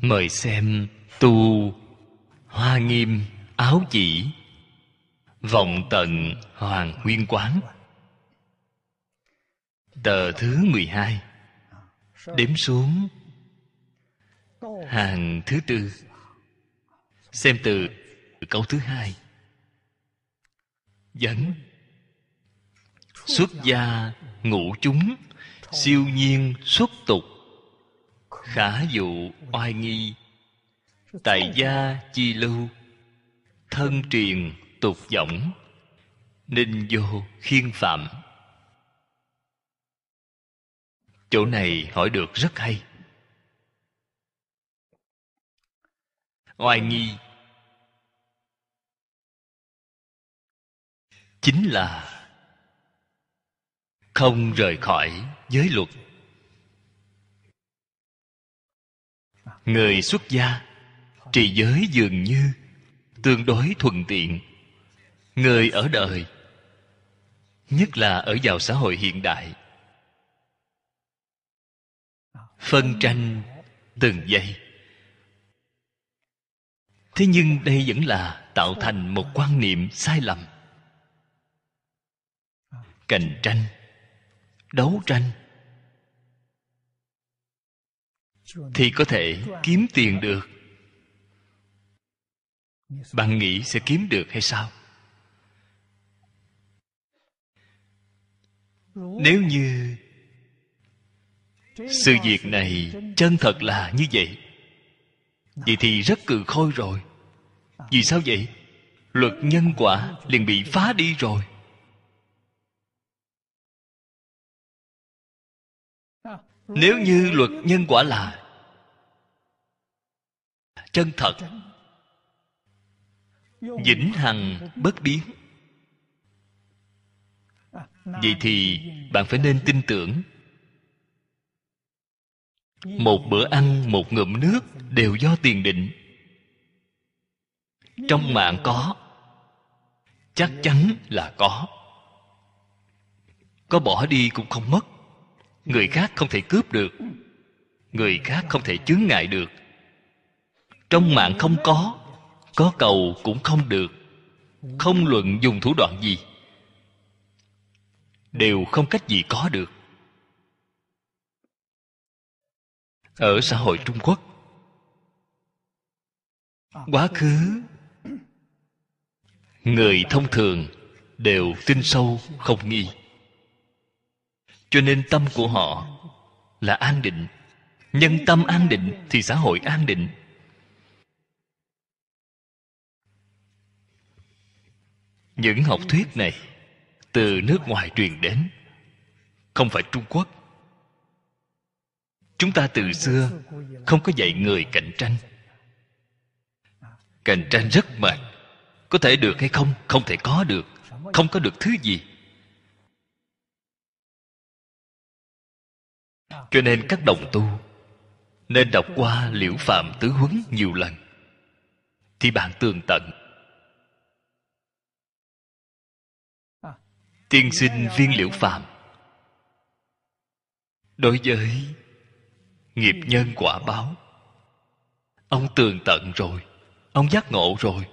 Mời xem tu hoa nghiêm áo chỉ. Vọng tận hoàng nguyên quán. Tờ thứ 12 đếm xuống. Hàng thứ tư. Xem từ câu thứ hai. Dẫn. Xuất gia ngũ chúng, siêu nhiên xuất tục khả dụ oai nghi. Tại gia chi lưu, thân truyền tục võng ninh vô khiên phạm. Chỗ này hỏi được rất hay. Oai nghi. Chính là không rời khỏi giới luật. Người xuất gia, trì giới dường như, tương đối thuận tiện. Người ở đời, nhất là ở vào xã hội hiện đại. Phân tranh từng giây. Thế nhưng đây vẫn là tạo thành một quan niệm sai lầm. Cạnh tranh, đấu tranh thì có thể kiếm tiền được. Bạn nghĩ sẽ kiếm được hay sao? Nếu như sự việc này chân thật là như vậy vậy thì rất cừ khôi rồi. Vì sao vậy? Luật nhân quả liền bị phá đi rồi. Nếu như luật nhân quả là chân thật. Vĩnh hằng bất biến. Vậy thì bạn phải nên tin tưởng. Một bữa ăn, một ngụm nước đều do tiền định. Trong mạng có, chắc chắn là có. Có bỏ đi cũng không mất. Người khác không thể cướp được. Người khác không thể chướng ngại được trong mạng không có có cầu cũng không được. Không luận dùng thủ đoạn gì, đều không cách gì có được. Ở xã hội trung quốc, quá khứ, người thông thường đều tin sâu không nghi. Cho nên tâm của họ là an định. Nhân tâm an định thì xã hội an định. Những học thuyết này từ nước ngoài truyền đến, không phải trung quốc. Chúng ta từ xưa không có dạy người cạnh tranh. Cạnh tranh rất mệt. Có thể được hay không? Không thể có được. Không có được thứ gì. Cho nên các đồng tu nên đọc qua liễu phạm tứ huấn nhiều lần. Thì bạn tường tận. Tiên sinh viên liễu phạm đối với nghiệp nhân quả báo, ông tường tận rồi, ông giác ngộ rồi.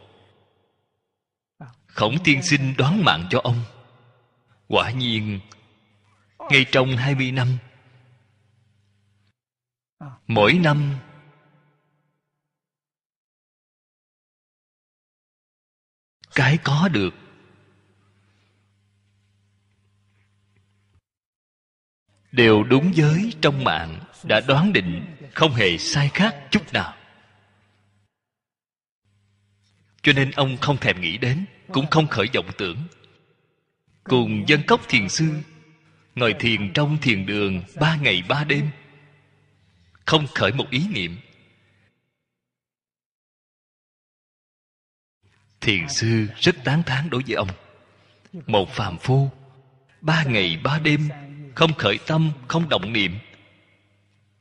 Khổng tiên sinh đoán mạng cho ông. Quả nhiên, ngay trong hai mươi năm, mỗi năm, cái có được đều đúng giới trong mạng đã đoán định không hề sai khác chút nào. Cho nên ông không thèm nghĩ đến, cũng không khởi vọng tưởng. Cùng dân cốc thiền sư, ngồi thiền trong thiền đường ba ngày ba đêm, không khởi một ý niệm. Thiền sư rất tán thán đối với ông. Một phàm phu, ba ngày ba đêm không khởi tâm, không động niệm.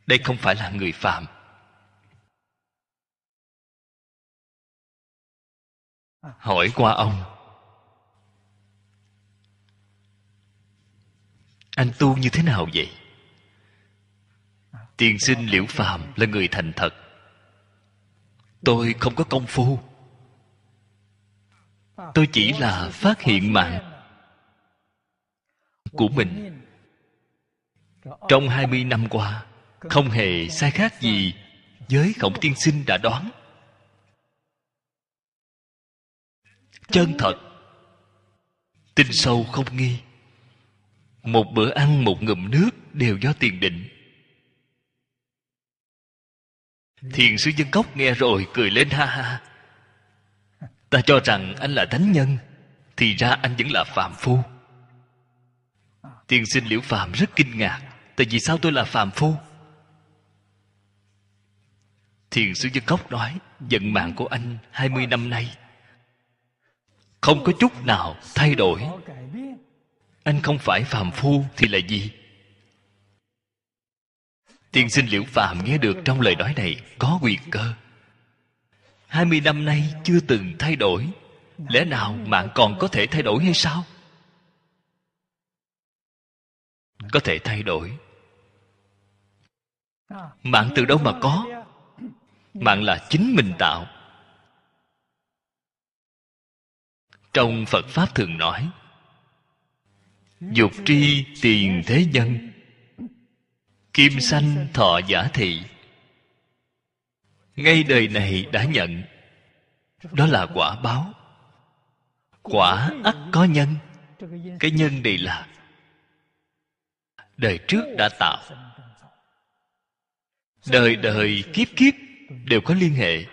Đây không phải là người phạm. Hỏi qua ông. Anh tu như thế nào vậy? Tiền sinh liễu phàm là người thành thật. Tôi không có công phu. Tôi chỉ là phát hiện mạng của mình trong hai mươi năm qua, không hề sai khác gì với khổng tiên sinh đã đoán. Chân thật, tin sâu không nghi. Một bữa ăn, một ngụm nước đều do tiền định. Thiền sư dân cốc nghe rồi cười lên ha ha. Ta cho rằng anh là thánh nhân, thì ra anh vẫn là phàm phu. Tiên sinh liễu phàm rất kinh ngạc tại vì sao tôi là phàm phu? Thiền sư dân cốc nói, vận mạng của anh hai mươi năm nay không có chút nào thay đổi. Anh không phải phàm phu thì là gì? Tiên sinh liễu phàm nghe được trong lời nói này có quyền cơ. hai mươi năm nay chưa từng thay đổi. Lẽ nào mạng còn có thể thay đổi hay sao? Có thể thay đổi mạng từ đâu mà có? Mạng là chính mình tạo. Trong phật pháp thường nói, dục tri tiền thế nhân, kim sanh thọ giả thị. Ngay đời này đã nhận, đó là quả báo. Quả ắt có nhân, cái nhân này là đời trước đã tạo đời đời kiếp kiếp đều có liên hệ.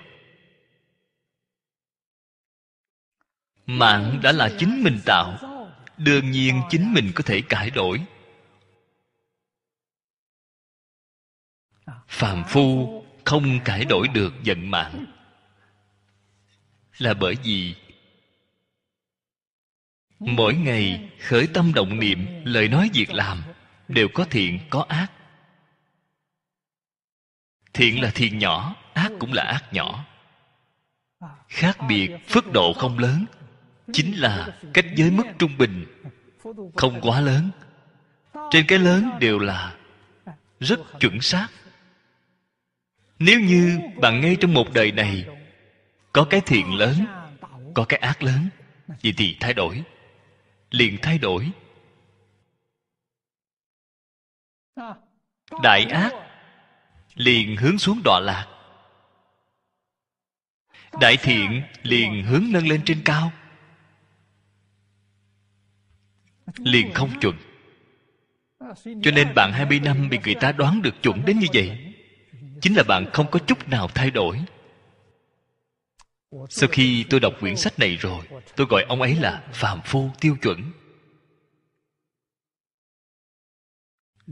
Mạng đã là chính mình tạo, đương nhiên chính mình có thể cải đổi. Phàm phu không cải đổi được vận mạng. Là bởi vì mỗi ngày khởi tâm động niệm, lời nói việc làm đều có thiện, có ác thiện là thiện nhỏ, ác cũng là ác nhỏ. Khác biệt, phước độ không lớn, chính là cách giới mức trung bình, không quá lớn. Trên cái lớn đều là rất chuẩn xác. Nếu như bạn ngay trong một đời này có cái thiện lớn, có cái ác lớn, vậy thì thay đổi, liền thay đổi. Đại ác liền hướng xuống đọa lạc. Đại thiện liền hướng nâng lên trên cao. Liền không chuẩn. Cho nên bạn 20 năm bị người ta đoán được chuẩn đến như vậy, Chính là bạn không có chút nào thay đổi. Sau khi tôi đọc quyển sách này rồi, Tôi gọi ông ấy là phàm phu tiêu chuẩn.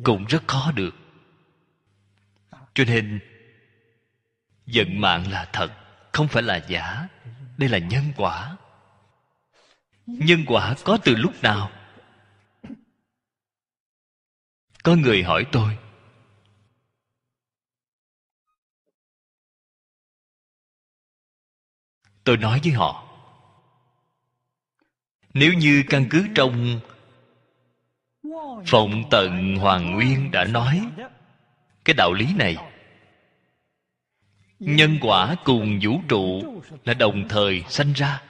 Cũng rất khó được. Cho nên Vận mạng là thật, Không phải là giả. Đây là nhân quả. Nhân quả có từ lúc nào? Có người hỏi tôi. Tôi nói với họ, nếu như căn cứ trong phòng tận hoàng nguyên đã nói cái đạo lý này. Nhân quả cùng vũ trụ là đồng thời sanh ra.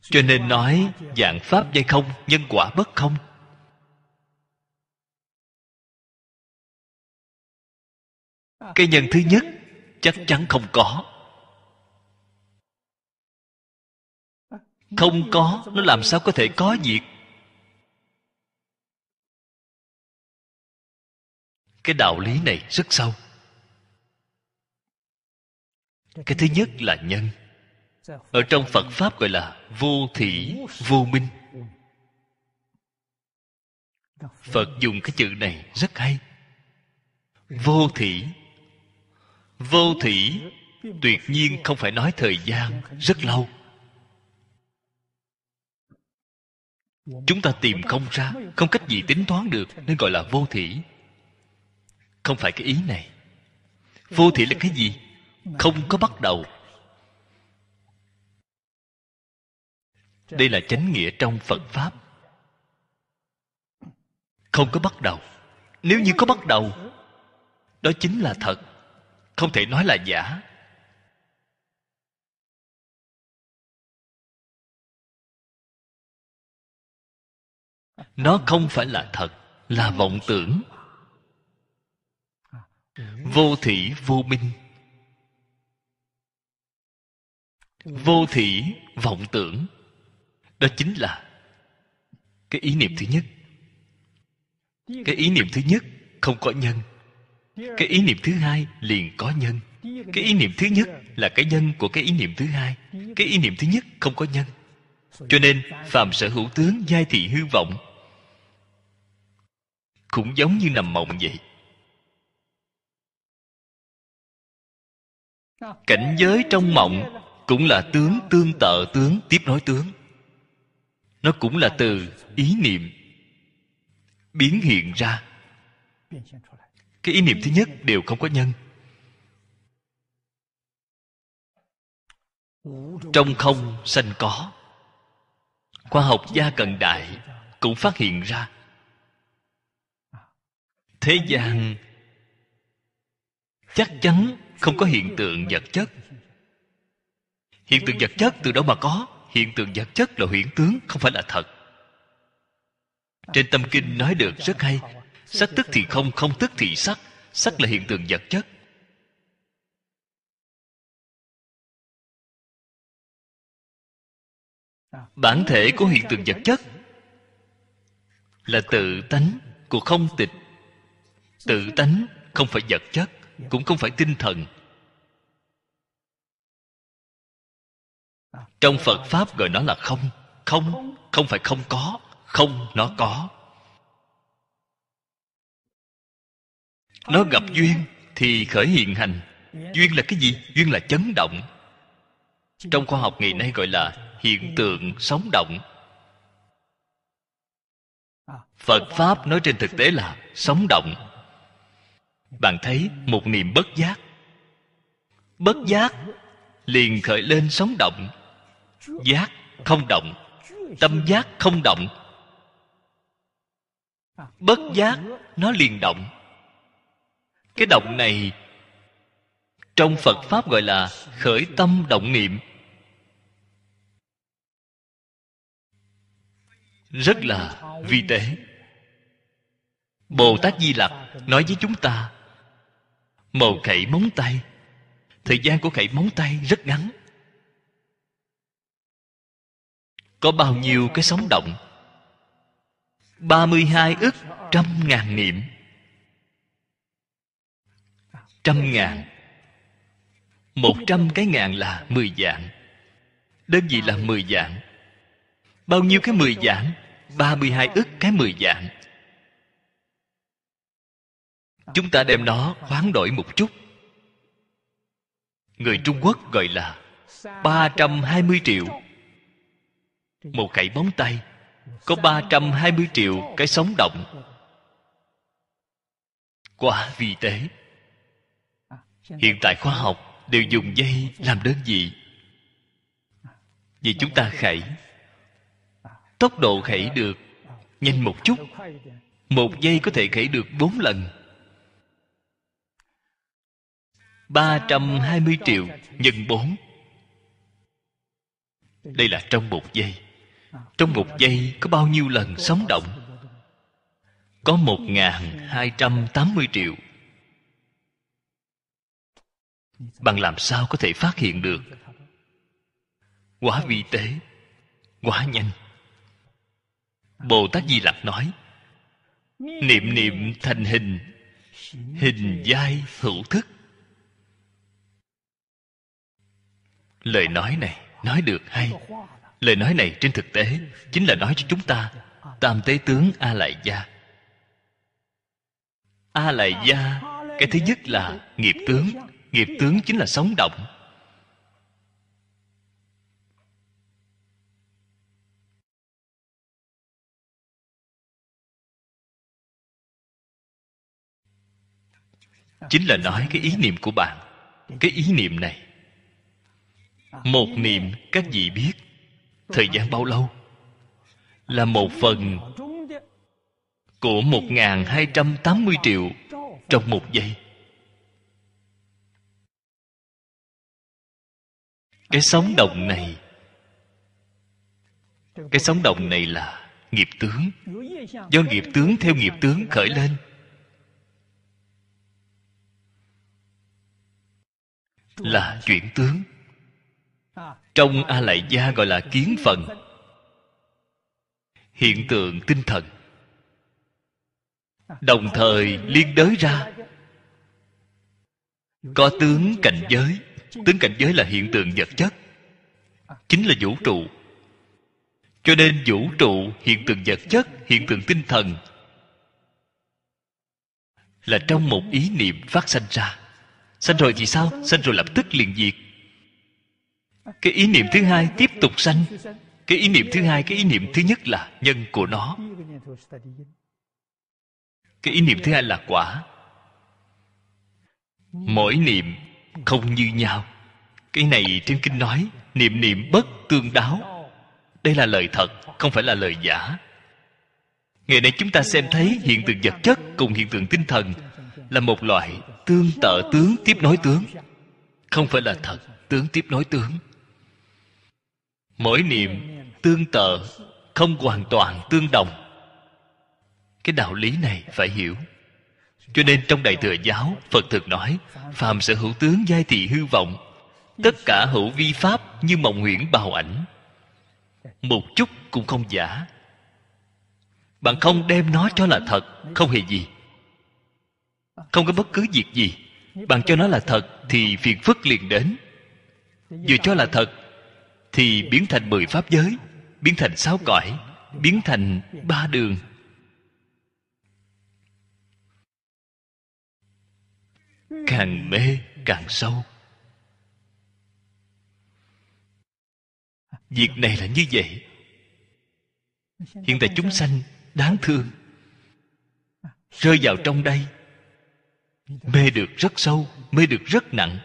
Cho nên nói dạng pháp dây không, nhân quả bất không? Cái nhân thứ nhất chắc chắn không có. Không có, nó làm sao có thể có việc? Cái đạo lý này rất sâu cái thứ nhất là nhân. Ở trong phật pháp gọi là vô thị vô minh. Phật dùng cái chữ này rất hay. Vô thị vô thị tuyệt nhiên không phải nói thời gian, rất lâu. Chúng ta tìm không ra, không cách gì tính toán được, nên gọi là vô thỉ. Không phải cái ý này. Vô thỉ là cái gì? Không có bắt đầu. Đây là chánh nghĩa trong phật pháp. Không có bắt đầu. Nếu như có bắt đầu, đó chính là thật. Không thể nói là giả. Nó không phải là thật, là vọng tưởng. Vô thị vô minh. Vô thị vọng tưởng. Đó chính là cái ý niệm thứ nhất. Cái ý niệm thứ nhất không có nhân. Cái ý niệm thứ hai liền có nhân. Cái ý niệm thứ nhất là cái nhân của cái ý niệm thứ hai. Cái ý niệm thứ nhất không có nhân cho nên phàm sở hữu tướng giai thị hư vọng cũng giống như nằm mộng vậy. Cảnh giới trong mộng cũng là tướng tương tự tướng tiếp nối tướng. Nó cũng là từ ý niệm biến hiện ra. Cái ý niệm thứ nhất đều không có nhân. Trong không sanh có khoa học gia cận đại cũng phát hiện ra. Thế gian chắc chắn không có hiện tượng vật chất. Hiện tượng vật chất từ đâu mà có? Hiện tượng vật chất là huyễn tướng, không phải là thật. Trên tâm kinh nói được rất hay, sắc tức thì không không tức thì sắc. Sắc là hiện tượng vật chất. Bản thể của hiện tượng vật chất là tự tánh, của không tịch. Tự tánh không phải vật chất, cũng không phải tinh thần. Trong phật pháp gọi nó là không. Không không phải không có, không nó có. Nó gặp duyên thì khởi hiện hành. Duyên là cái gì? Duyên là chấn động trong khoa học ngày nay gọi là hiện tượng sống động. Phật pháp nói trên thực tế là sống động. Bạn thấy một niệm bất giác. Bất giác liền khởi lên sống động. Giác không động. Tâm giác không động. Bất giác nó liền động. Cái động này trong phật pháp gọi là khởi tâm động niệm. Rất là vi tế. Bồ tát di lặc nói với chúng ta, màu khẩy móng tay. Thời gian của khẩy móng tay rất ngắn. Có bao nhiêu cái sóng động? 32 ức trăm ngàn niệm. Trăm ngàn. Một trăm cái ngàn là mười dạng đơn vị là mười dạng bao nhiêu cái mười dạng ba mươi hai ức cái mười dạng. Chúng ta đem nó khoáng đổi một chút. Người trung quốc gọi là ba trăm hai mươi triệu. Một cậy bóng tay, có ba trăm hai mươi triệu cái sống động. Quá vi tế. Hiện tại khoa học đều dùng dây làm đơn vị. Vì chúng ta khẩy tốc độ khẩy được. Nhanh một chút. Một giây có thể khẩy được bốn lần. 320 triệu nhân 4 Đây là trong một giây. Trong một giây có bao nhiêu lần sống động? Có 1.280 triệu. Bằng làm sao có thể phát hiện được? Quá vi tế. Quá nhanh. Bồ Tát Di Lặc nói, Niệm niệm thành hình Hình giai hữu thức. Lời nói này nói được hay? Lời nói này trên thực tế chính là nói cho chúng ta, tam tế tướng a lại gia. A lại gia, cái thứ nhất là nghiệp tướng nghiệp tướng chính là sống động. Chính là nói cái ý niệm của bạn. Cái ý niệm này. Một niệm các vị biết. Thời gian bao lâu? Là một phần của một hai trăm tám mươi triệu trong một giây. Cái sóng động này, cái sóng động này là nghiệp tướng. Do nghiệp tướng theo nghiệp tướng khởi lên. Là chuyển tướng. Trong a lại gia gọi là kiến phần. Hiện tượng tinh thần. Đồng thời liên đới ra. Có tướng cảnh giới. Tướng cảnh giới là hiện tượng vật chất. Chính là vũ trụ. Cho nên vũ trụ, hiện tượng vật chất, hiện tượng tinh thần là trong một ý niệm phát sanh ra sanh rồi thì sao? Sanh rồi lập tức liền diệt. Cái ý niệm thứ hai tiếp tục sanh. Cái ý niệm thứ hai, cái ý niệm thứ nhất là nhân của nó. Cái ý niệm thứ hai là quả. Mỗi niệm không như nhau. Cái này trên kinh nói, niệm niệm bất tương đáo. Đây là lời thật, không phải là lời giả. Ngày nay chúng ta xem thấy hiện tượng vật chất cùng hiện tượng tinh thần là một loại tương tự tướng tiếp nối tướng. Không phải là thật, tướng tiếp nối tướng. Mỗi niệm tương tự không hoàn toàn tương đồng. Cái đạo lý này phải hiểu. Cho nên trong đại thừa giáo, phật thực nói, phàm sở hữu tướng giai thị hư vọng, tất cả hữu vi pháp như mộng huyễn bào ảnh. Một chút cũng không giả. Bạn không đem nó cho là thật, không hề gì không có bất cứ việc gì. Bạn cho nó là thật thì phiền phức liền đến. Vừa cho là thật thì biến thành mười pháp giới, biến thành sáu cõi, biến thành ba đường. Càng mê, càng sâu. Việc này là như vậy. Hiện tại chúng sanh đáng thương. Rơi vào trong đây mê được rất sâu, mê được rất nặng.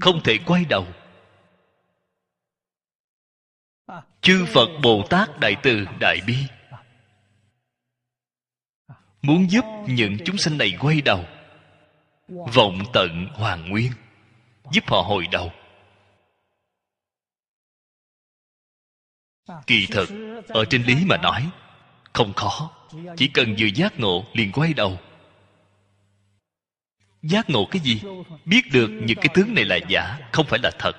Không thể quay đầu. Chư phật bồ tát đại từ đại bi, muốn giúp những chúng sinh này quay đầu, vọng tận hoàng nguyên, giúp họ hồi đầu. Kỳ thực ở trên lý mà nói, không khó. Chỉ cần vừa giác ngộ liền quay đầu giác ngộ cái gì? Biết được những cái tướng này là giả, không phải là thật.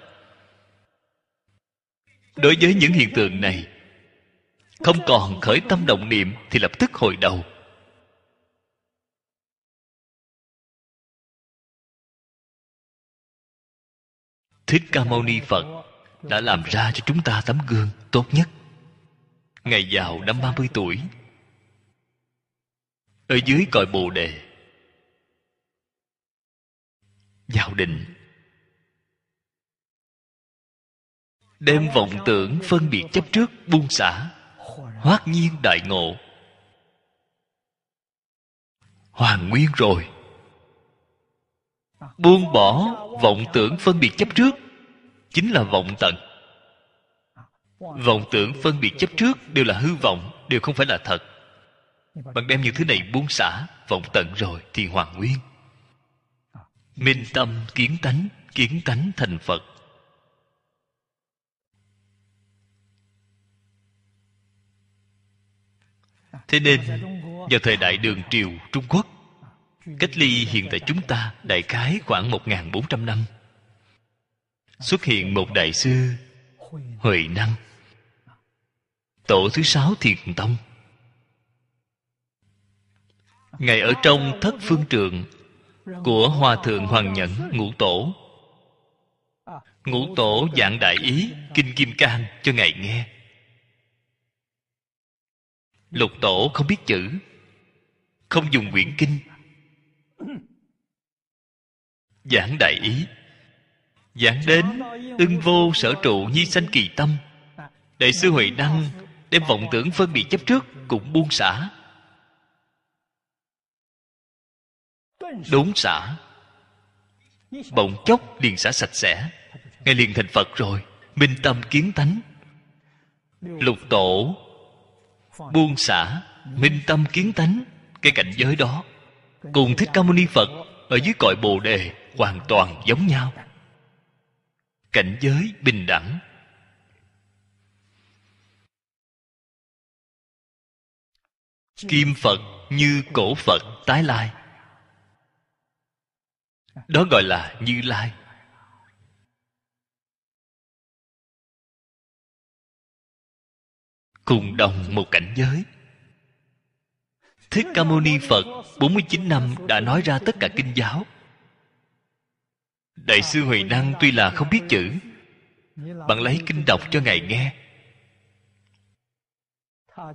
Đối với những hiện tượng này, không còn khởi tâm động niệm thì lập tức hồi đầu. Thích ca mâu ni phật đã làm ra cho chúng ta tấm gương tốt nhất. Ngày giàu năm 30 tuổi. Ở dưới cội bồ đề vào định đem vọng tưởng phân biệt chấp trước buông xả hoát nhiên đại ngộ. Hoàn nguyên rồi. Buông bỏ vọng tưởng phân biệt chấp trước, chính là vọng tận. Vọng tưởng phân biệt chấp trước đều là hư vọng, đều không phải là thật. Bạn đem những thứ này buông xả vọng tận rồi thì hoàn nguyên minh tâm kiến tánh kiến tánh thành phật. Thế nên vào thời đại đường triều trung quốc, cách ly hiện tại chúng ta đại khái khoảng một bốn trăm năm. Xuất hiện một đại sư, huệ năng. Tổ thứ sáu thiền tông. Ngài ở trong thất phương trường của hòa thượng hoàng nhẫn, ngũ tổ. Ngũ tổ giảng đại ý, kinh kim cang cho ngài nghe. Lục tổ không biết chữ, không dùng quyển kinh. Giảng đại ý. Giảng đến, ưng vô sở trụ nhi sanh kỳ tâm. Đại sư huệ năng đem vọng tưởng phân biệt chấp trước cũng buông xả. Đốn xả. Bỗng chốc liền xả sạch sẽ. Ngài liền thành phật rồi, minh tâm kiến tánh. Lục tổ, buông xả, minh tâm kiến tánh, cái cảnh giới đó. Cùng thích ca mâu ni phật ở dưới cội bồ đề hoàn toàn giống nhau. Cảnh giới bình đẳng. Kim phật như cổ phật tái lai đó gọi là như lai. Cùng đồng một cảnh giới. Thích Ca Mâu Ni Phật 49 năm đã nói ra tất cả kinh giáo. Đại sư Huệ Năng tuy là không biết chữ Bạn lấy kinh đọc cho Ngài nghe.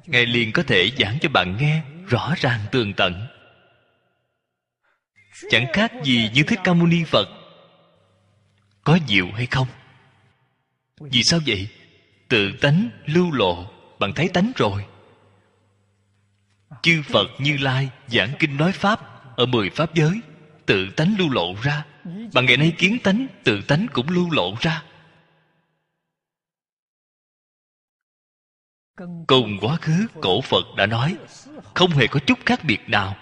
Ngài liền có thể giảng cho bạn nghe Rõ ràng tường tận. Chẳng khác gì như Thích Ca Mâu Ni Phật. Có diệu hay không? Vì sao vậy? Tự tánh lưu lộ Bạn thấy tánh rồi. Chư phật như lai giảng kinh nói pháp ở mười pháp giới, tự tánh lưu lộ ra. Bằng ngày nay kiến tánh, tự tánh cũng lưu lộ ra. Cùng quá khứ, cổ phật đã nói, không hề có chút khác biệt nào.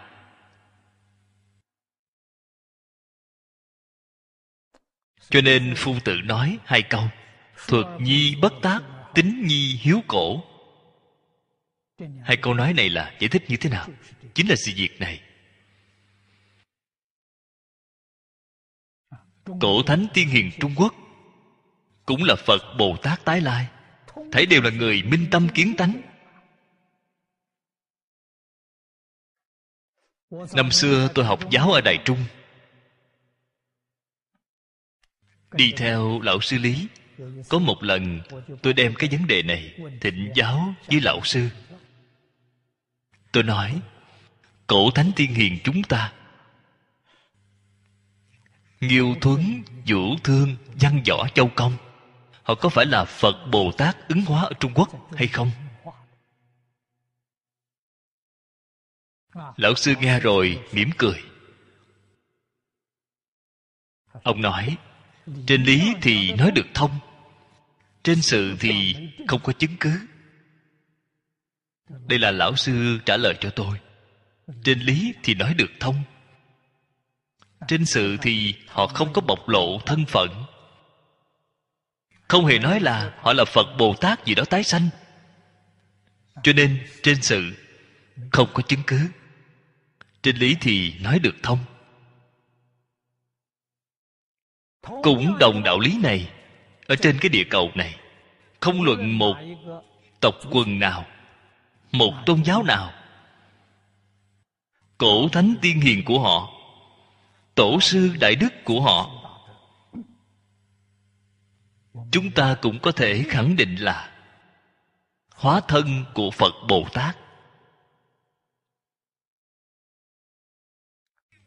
Cho nên phu tự nói hai câu, thuật nhi bất tác, tính nhi hiếu cổ. Hai câu nói này là giải thích như thế nào? Chính là sự việc này. Cổ thánh tiên hiền trung quốc cũng là phật bồ tát tái lai. Thấy đều là người minh tâm kiến tánh. Năm xưa tôi học giáo ở đài trung. Đi theo lão sư lý. Có một lần, tôi đem cái vấn đề này thịnh giáo với lão sư. Tôi nói, cổ thánh tiên hiền chúng ta. Nghiêu thuấn, vũ thương, văn võ, châu công, họ có phải là phật bồ tát ứng hóa ở trung quốc hay không? Lão sư nghe rồi mỉm cười. Ông nói trên lý thì nói được thông, trên sự thì không có chứng cứ. Đây là lão sư trả lời cho tôi. Trên lý thì nói được thông, trên sự thì họ không có bộc lộ thân phận. Không hề nói là họ là phật bồ tát gì đó tái sanh. Cho nên trên sự không có chứng cứ. Trên lý thì nói được thông. Cũng đồng đạo lý này, ở trên cái địa cầu này, không luận một tộc quần nào, một tôn giáo nào. Cổ thánh tiên hiền của họ, tổ sư đại đức của họ, chúng ta cũng có thể khẳng định là hóa thân của phật bồ tát.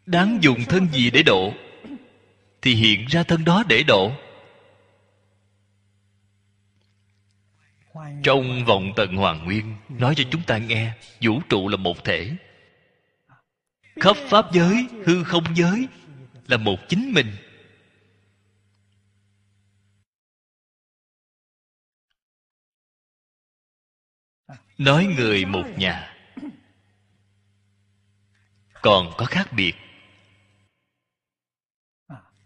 Đáng dùng thân gì để độ? Thì hiện ra thân đó để độ. Trong vọng tận hoàng nguyên, nói cho chúng ta nghe, vũ trụ là một thể. Khắp pháp giới, hư không giới, là một chính mình. Nói người một nhà. Còn có khác biệt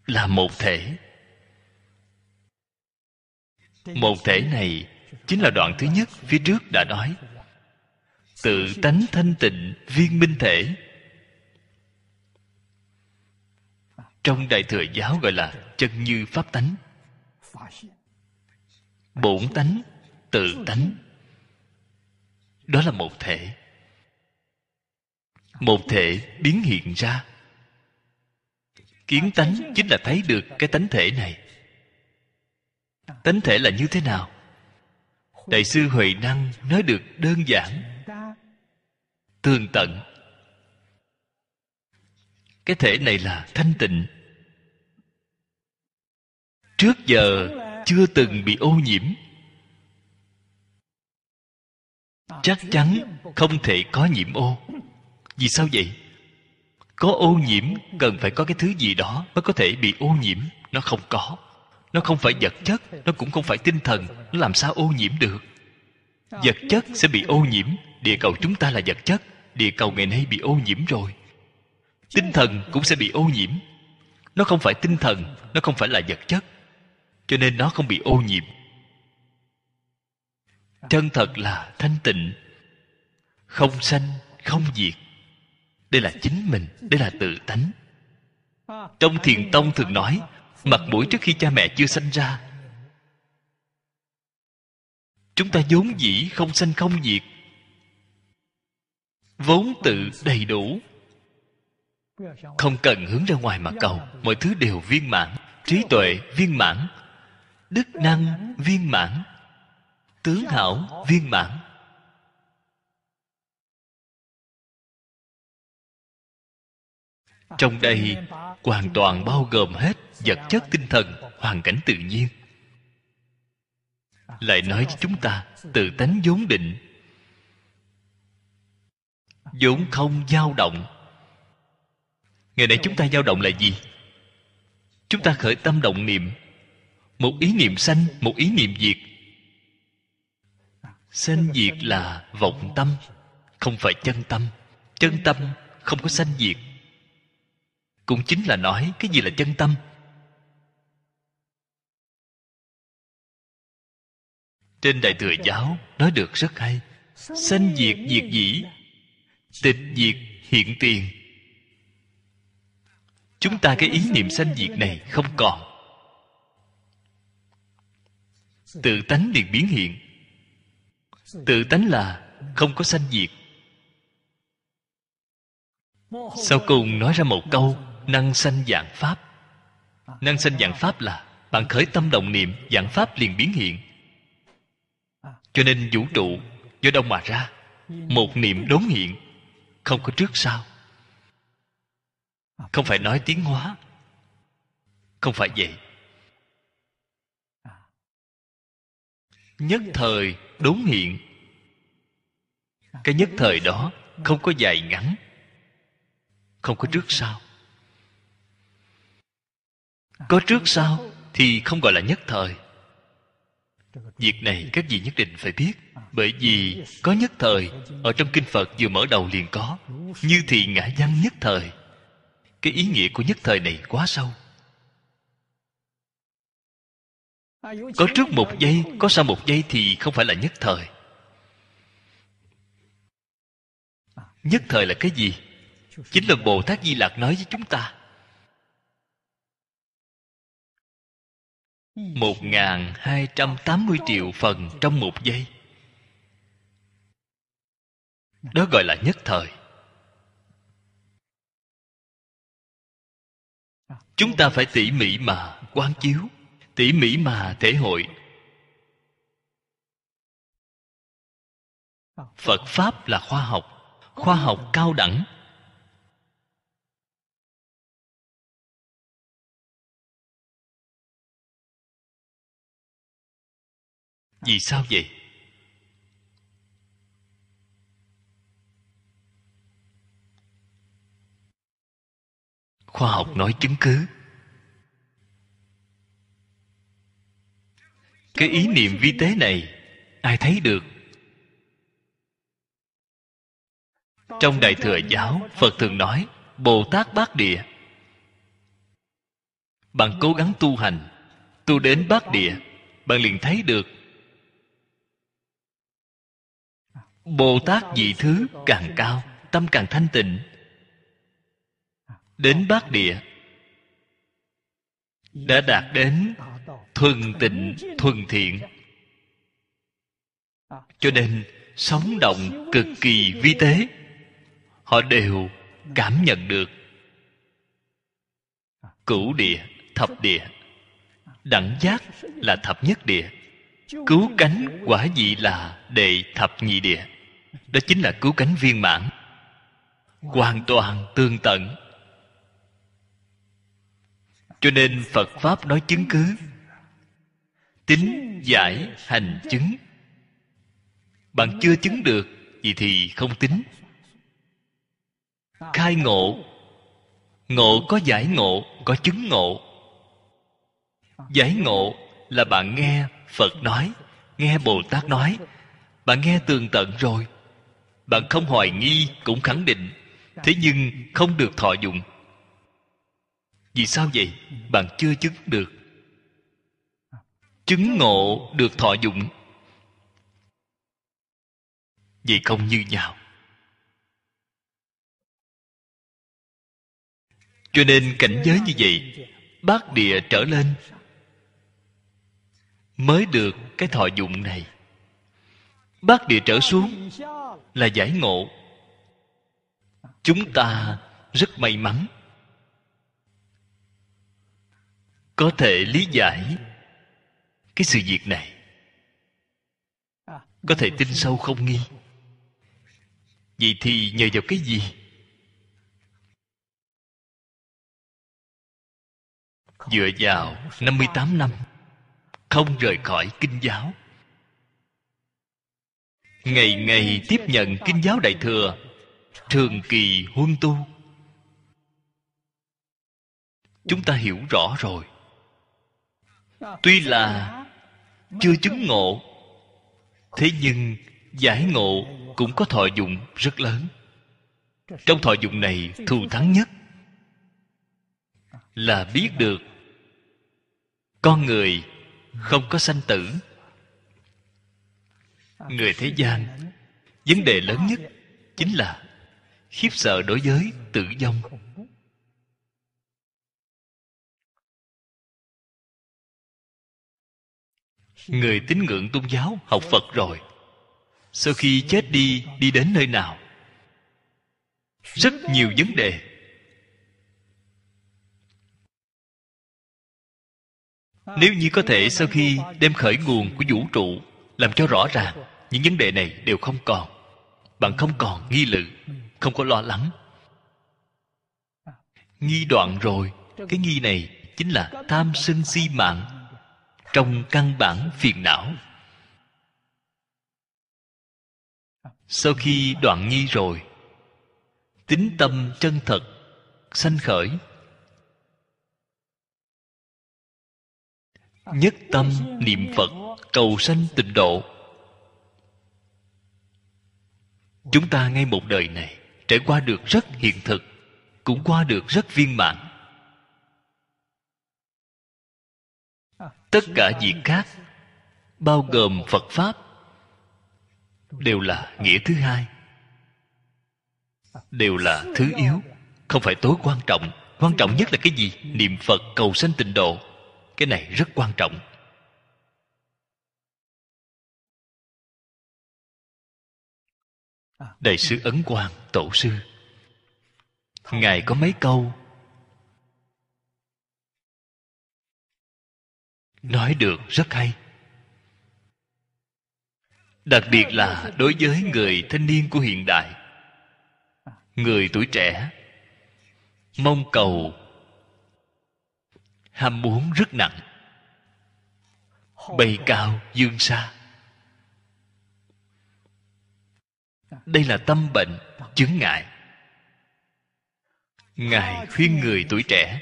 là một thể. Một thể này chính là đoạn thứ nhất phía trước đã nói. Tự tánh thanh tịnh, viên minh thể. Trong đại thừa giáo gọi là chân như pháp tánh. Bổn tánh, tự tánh. Đó là một thể. Một thể biến hiện ra kiến tánh chính là thấy được cái tánh thể này. Tánh thể là như thế nào? Đại sư huệ năng nói được đơn giản. Tường tận. Cái thể này là thanh tịnh. Trước giờ chưa từng bị ô nhiễm. Chắc chắn không thể có nhiễm ô. Vì sao vậy? Có ô nhiễm, cần phải có cái thứ gì đó mới có thể bị ô nhiễm. Nó không có. Nó không phải vật chất, nó cũng không phải tinh thần. Nó làm sao ô nhiễm được? Vật chất sẽ bị ô nhiễm. Địa cầu chúng ta là vật chất. Địa cầu ngày nay bị ô nhiễm rồi. Tinh thần cũng sẽ bị ô nhiễm. Nó không phải tinh thần, nó không phải là vật chất. Cho nên nó không bị ô nhiễm. Chân thật là thanh tịnh. Không sanh, không diệt đây là chính mình, đây là tự tánh. Trong thiền tông thường nói, mặt mũi trước khi cha mẹ chưa sanh ra. Chúng ta vốn dĩ không sanh không diệt. Vốn tự đầy đủ. Không cần hướng ra ngoài mà cầu. Mọi thứ đều viên mãn. Trí tuệ viên mãn. Đức năng viên mãn. Tướng hảo viên mãn. Trong đây, hoàn toàn bao gồm hết vật chất tinh thần, hoàn cảnh tự nhiên. Lại nói với chúng ta, tự tánh vốn định. Vốn không dao động. Ngày nay chúng ta dao động là gì? Chúng ta khởi tâm động niệm. Một ý niệm sanh, một ý niệm diệt. Sanh diệt là vọng tâm, không phải chân tâm. Chân tâm không có sanh diệt cũng chính là nói cái gì là chân tâm. Trên đại thừa giáo nói được rất hay. Sanh diệt diệt dĩ tịch diệt hiện tiền. Chúng ta cái ý niệm sanh diệt này không còn. Tự tánh liền biến hiện. Tự tánh là không có sanh diệt. Sau cùng nói ra một câu năng sanh dạng pháp. Năng sanh dạng pháp là bạn khởi tâm động niệm, dạng pháp liền biến hiện. Cho nên vũ trụ do đâu mà ra, một niệm đốn hiện, không có trước sau. Không phải nói tiếng hóa, không phải vậy. Nhất thời đốn hiện. Cái nhất thời đó không có dài ngắn, không có trước sau có trước sau thì không gọi là nhất thời. Việc này các vị nhất định phải biết, bởi vì có nhất thời ở trong kinh phật vừa mở đầu liền có, như thì ngã văn nhất thời. Cái ý nghĩa của nhất thời này quá sâu. Có trước một giây, có sau một giây thì không phải là nhất thời. Nhất thời là cái gì? Chính là bồ tát di lặc nói với chúng ta một ngàn hai trăm tám mươi triệu phần trong một giây. Đó gọi là nhất thời. Chúng ta phải tỉ mỉ mà quán chiếu, tỉ mỉ mà thể hội. Phật pháp là khoa học khoa học cao đẳng. Vì sao vậy? Khoa học nói chứng cứ. Cái ý niệm vi tế này, ai thấy được? Trong đại thừa giáo, phật thường nói, bồ tát bát địa. Bạn cố gắng tu hành, tu đến bát địa, bạn liền thấy được bồ tát vị thứ càng cao, tâm càng thanh tịnh. Đến bát địa, đã đạt đến thuần tịnh, thuần thiện. Cho nên, sống động cực kỳ vi tế, họ đều cảm nhận được. Cửu địa, thập địa, đẳng giác là thập nhất địa. Cứu cánh quả vị là đệ thập nhị địa đó chính là cứu cánh viên mãn. Hoàn toàn tương tận. Cho nên phật pháp nói chứng cứ. Tính, giải, hành chứng. Bạn chưa chứng được gì thì không tính. Khai ngộ. Ngộ có giải ngộ, có chứng ngộ. Giải ngộ là bạn nghe phật nói, nghe bồ tát nói. Bạn nghe tường tận rồi bạn không hoài nghi cũng khẳng định, thế nhưng không được thọ dụng. Vì sao vậy? Bạn chưa chứng được. Chứng ngộ được thọ dụng. Vậy không như nhau. Cho nên cảnh giới như vậy, bát địa trở lên, mới được cái thọ dụng này bát địa trở xuống là giải ngộ. Chúng ta rất may mắn. Có thể lý giải cái sự việc này. Có thể tin sâu không nghi. Vậy thì nhờ vào cái gì? Dựa vào 58 năm, không rời khỏi kinh giáo ngày ngày tiếp nhận kinh giáo đại thừa, thường kỳ huân tu. Chúng ta hiểu rõ rồi. Tuy là chưa chứng ngộ, thế nhưng giải ngộ cũng có thọ dụng rất lớn. Trong thọ dụng này thù thắng nhất là biết được con người không có sanh tử người thế gian, vấn đề lớn nhất chính là khiếp sợ đối với tự vong người tín ngưỡng tôn giáo học phật rồi, sau khi chết đi đi đến nơi nào? Rất nhiều vấn đề. Nếu như có thể, sau khi đem khởi nguồn của vũ trụ làm cho rõ ràng những vấn đề này đều không còn. Bạn không còn nghi lự, không có lo lắng. Nghi đoạn rồi. Cái nghi này chính là tham sân si mạng. Trong căn bản phiền não. Sau khi đoạn nghi rồi, tính tâm chân thật, sanh khởi. Nhất tâm niệm phật, cầu sanh tịnh độ. Chúng ta ngay một đời này, trải qua được rất hiện thực, cũng qua được rất viên mãn. Tất cả việc khác, bao gồm phật pháp, đều là nghĩa thứ hai, đều là thứ yếu. Không phải tối quan trọng quan trọng nhất là cái gì? Niệm phật cầu sanh tịnh độ, cái này rất quan trọng. Đại sư ấn quang, tổ sư. Ngài có mấy câu? Nói được, rất hay. Đặc biệt là đối với người thanh niên của hiện đại. Người tuổi trẻ, mong cầu, ham muốn rất nặng. Bay cao, dương xa. Đây là tâm bệnh chứng ngại. Ngài khuyên người tuổi trẻ.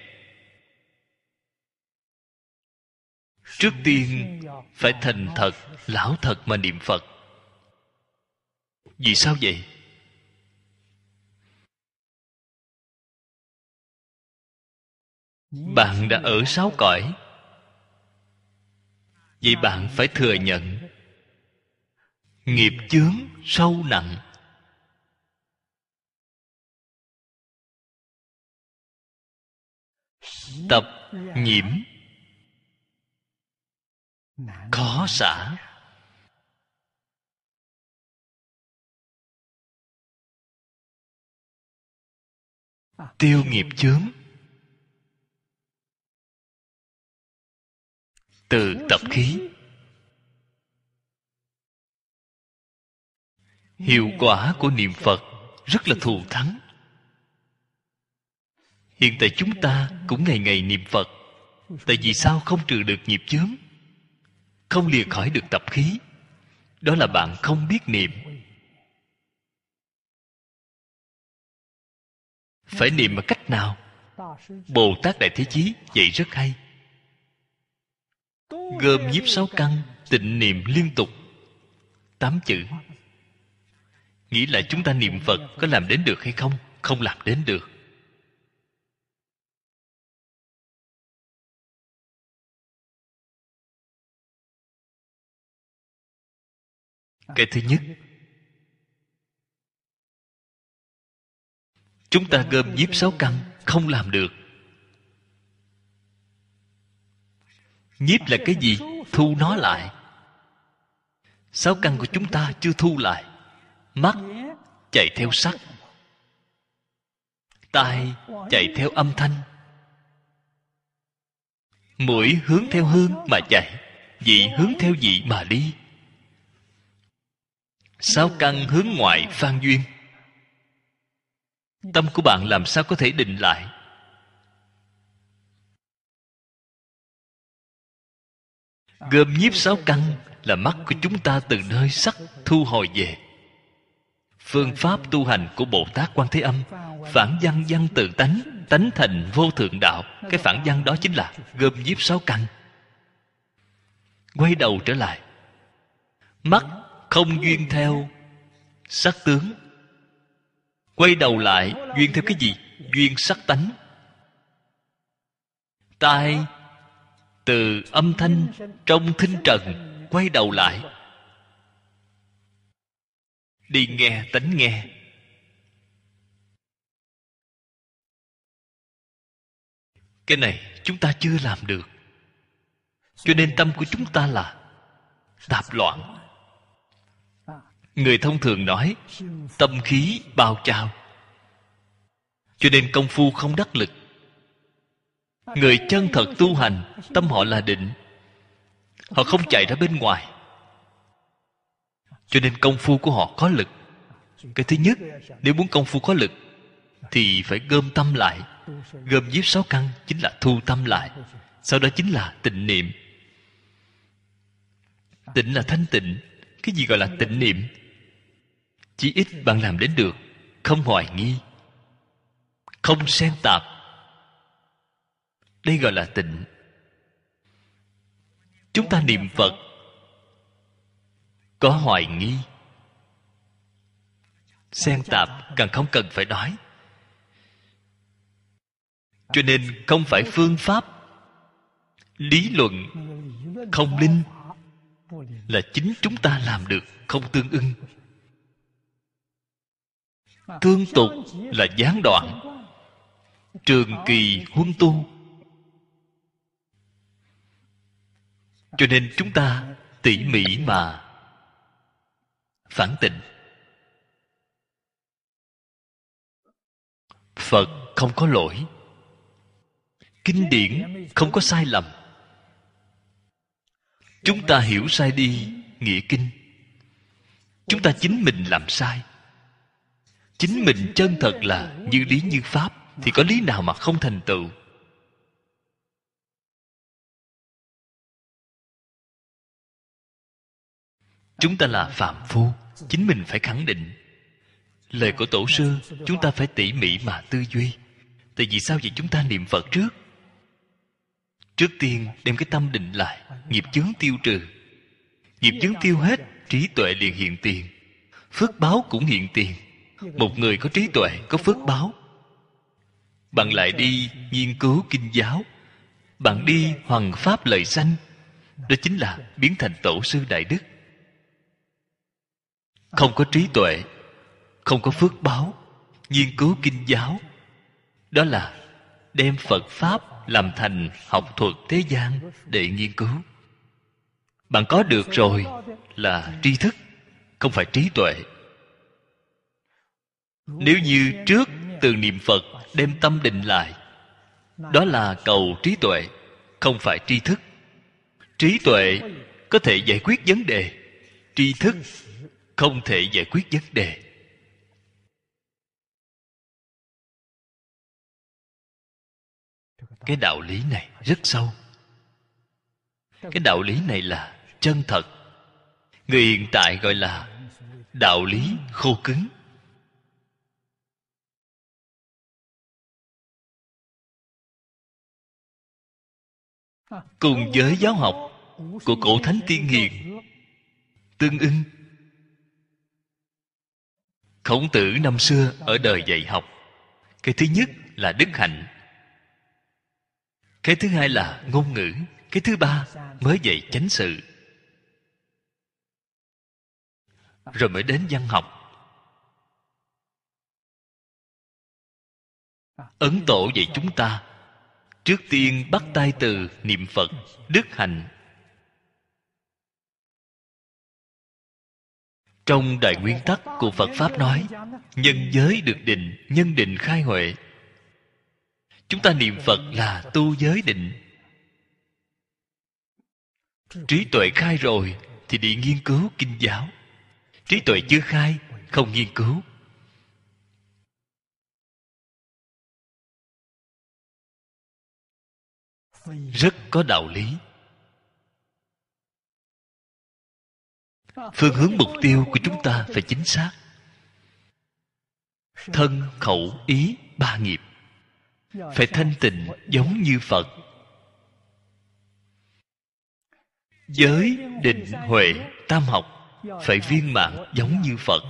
Trước tiên, phải thành thật, lão thật mà niệm phật. Vì sao vậy? Bạn đã ở sáu cõi. Vậy bạn phải thừa nhận nghiệp chướng sâu nặng. Tập nhiễm. Khó xả. Tiêu nghiệp chướng. Từ tập khí. Hiệu quả của niệm phật rất là thù thắng. Hiện tại chúng ta cũng ngày ngày niệm phật, tại vì sao không trừ được nghiệp chướng? Không lìa khỏi được tập khí. Đó là bạn không biết niệm. Phải niệm bằng cách nào? Bồ tát đại thế chí dạy rất hay. Gom nhiếp sáu căn tịnh niệm liên tục. Tám chữ nghĩ là chúng ta niệm phật có làm đến được hay không? Không làm đến được. Cái thứ nhất, chúng ta gom nhiếp sáu căn, không làm được. Nhiếp là cái gì? Thu nó lại. Sáu căn của chúng ta chưa thu lại mắt chạy theo sắc, tai chạy theo âm thanh. Mũi hướng theo hương mà chạy, vị hướng theo vị mà đi. Sáu căn hướng ngoại phan duyên? Tâm của bạn làm sao có thể định lại? Gồm nhiếp sáu căn là mắt của chúng ta từ nơi sắc thu hồi về phương pháp tu hành của bồ tát quan thế âm phản văn văn tự tánh tánh thành vô thượng đạo. Cái phản văn đó chính là gom nhiếp sáu căn. Quay đầu trở lại. Mắt không duyên theo, sắc tướng. Quay đầu lại, duyên theo cái gì? Duyên sắc tánh. Tai từ âm thanh trong thinh trần quay đầu lại đi nghe tánh nghe. Cái này chúng ta chưa làm được. Cho nên tâm của chúng ta là tạp loạn. Người thông thường nói, tâm khí bao trao. Cho nên công phu không đắc lực. Người chân thật tu hành, tâm họ là định. Họ không chạy ra bên ngoài cho nên công phu của họ có lực. Cái thứ nhất, nếu muốn công phu có lực, thì phải gom tâm lại. Gom giết sáu căn chính là thu tâm lại. Sau đó chính là tịnh niệm. Tịnh là thanh tịnh. Cái gì gọi là tịnh niệm? Chỉ ít bạn làm đến được, không hoài nghi, không xen tạp. Đây gọi là tịnh. Chúng ta niệm phật có hoài nghi. Xen tạp càng không cần phải nói. Cho nên không phải phương pháp, lý luận không linh là chính chúng ta làm được không tương ưng. Tương tục là gián đoạn. Trường kỳ huân tu. Cho nên chúng ta tỉ mỉ mà phản tịnh phật không có lỗi. Kinh điển không có sai lầm. Chúng ta hiểu sai đi, nghĩa kinh. Chúng ta chính mình làm sai. Chính mình chân thật là như lý như pháp thì có lý nào mà không thành tựu? Chúng ta là phạm phu chính mình phải khẳng định. Lời của tổ sư, chúng ta phải tỉ mỉ mà tư duy. Tại vì sao vậy? Chúng ta niệm phật trước. Trước tiên, đem cái tâm định lại. Nghiệp chướng tiêu trừ. Nghiệp chướng tiêu hết, trí tuệ liền hiện tiền. Phước báo cũng hiện tiền. Một người có trí tuệ, có phước báo. Bạn lại đi nghiên cứu kinh giáo. Bạn đi hoàng pháp lời sanh. Đó chính là biến thành tổ sư đại đức không có trí tuệ, không có phước báo, nghiên cứu kinh giáo. Đó là đem phật pháp làm thành học thuật thế gian để nghiên cứu. Bạn có được rồi là tri thức, không phải trí tuệ. Nếu như trước từ niệm phật đem tâm định lại, đó là cầu trí tuệ, không phải tri thức. Trí tuệ có thể giải quyết vấn đề, tri thức không thể giải quyết vấn đề. Cái đạo lý này rất sâu. Cái đạo lý này là chân thật. Người hiện tại gọi là đạo lý khô cứng. Cùng với giáo học của cổ thánh tiên hiền, tương ưng khổng tử năm xưa ở đời dạy học. Cái thứ nhất là đức hạnh. Cái thứ hai là ngôn ngữ. Cái thứ ba mới dạy chánh sự. Rồi mới đến văn học. Ấn tổ dạy chúng ta, trước tiên bắt tay từ niệm phật, đức hạnh trong đại nguyên tắc của phật pháp nói, nhân giới được định, nhân định khai huệ. Chúng ta niệm phật là tu giới định. Trí tuệ khai rồi thì đi nghiên cứu kinh giáo. Trí tuệ chưa khai, không nghiên cứu. Rất có đạo lý. Phương hướng mục tiêu của chúng ta phải chính xác. Thân, khẩu, ý, ba nghiệp. Phải thanh tịnh giống như phật. Giới định huệ tam học phải viên mãn giống như phật.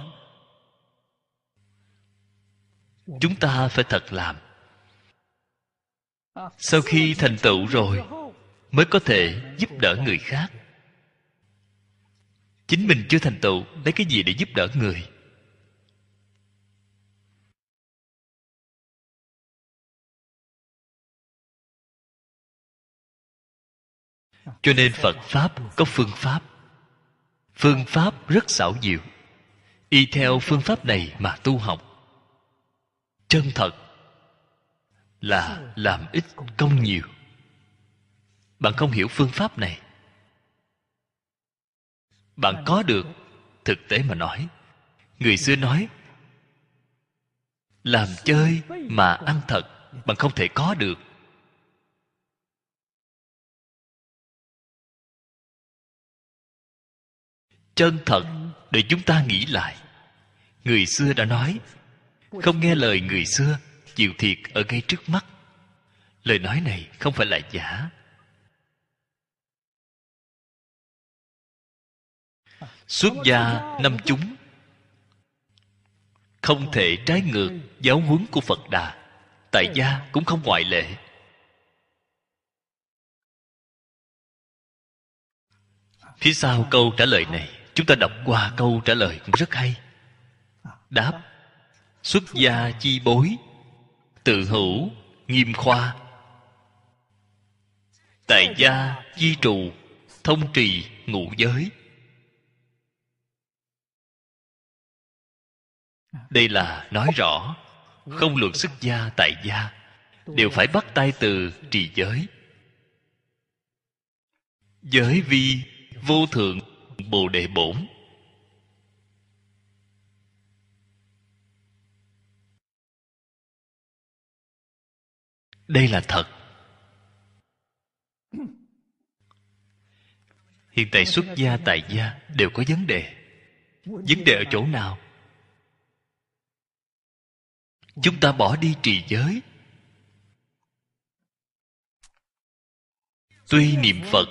Chúng ta phải thật làm. Sau khi thành tựu rồi, mới có thể giúp đỡ người khác chính mình chưa thành tựu, lấy cái gì để giúp đỡ người? Cho nên phật pháp có phương pháp. Phương pháp rất xảo diệu. Y theo phương pháp này mà tu học. Chân thật là làm ít công nhiều. Bạn không hiểu phương pháp này bạn có được thực tế mà nói. Người xưa nói, làm chơi mà ăn thật, bạn không thể có được. Chân thật để chúng ta nghĩ lại. Người xưa đã nói, không nghe lời người xưa, chịu thiệt ở ngay trước mắt. Lời nói này không phải là giả. Xuất gia năm chúng. Không thể trái ngược giáo huấn của phật đà. Tại gia cũng không ngoại lệ. Phía sau câu trả lời này, chúng ta đọc qua câu trả lời cũng rất hay. Đáp, xuất gia chi bối, tự hữu, nghiêm khoa. Tại gia chi trụ, thông trì ngụ giới. Đây là nói rõ, không luận xuất gia tại gia, đều phải bắt tay từ trì giới. Giới vi vô thượng bồ đề bổn. Đây là thật. Hiện tại xuất gia tại gia đều có vấn đề. Vấn đề ở chỗ nào? Chúng ta bỏ đi trì giới. Tuy niệm phật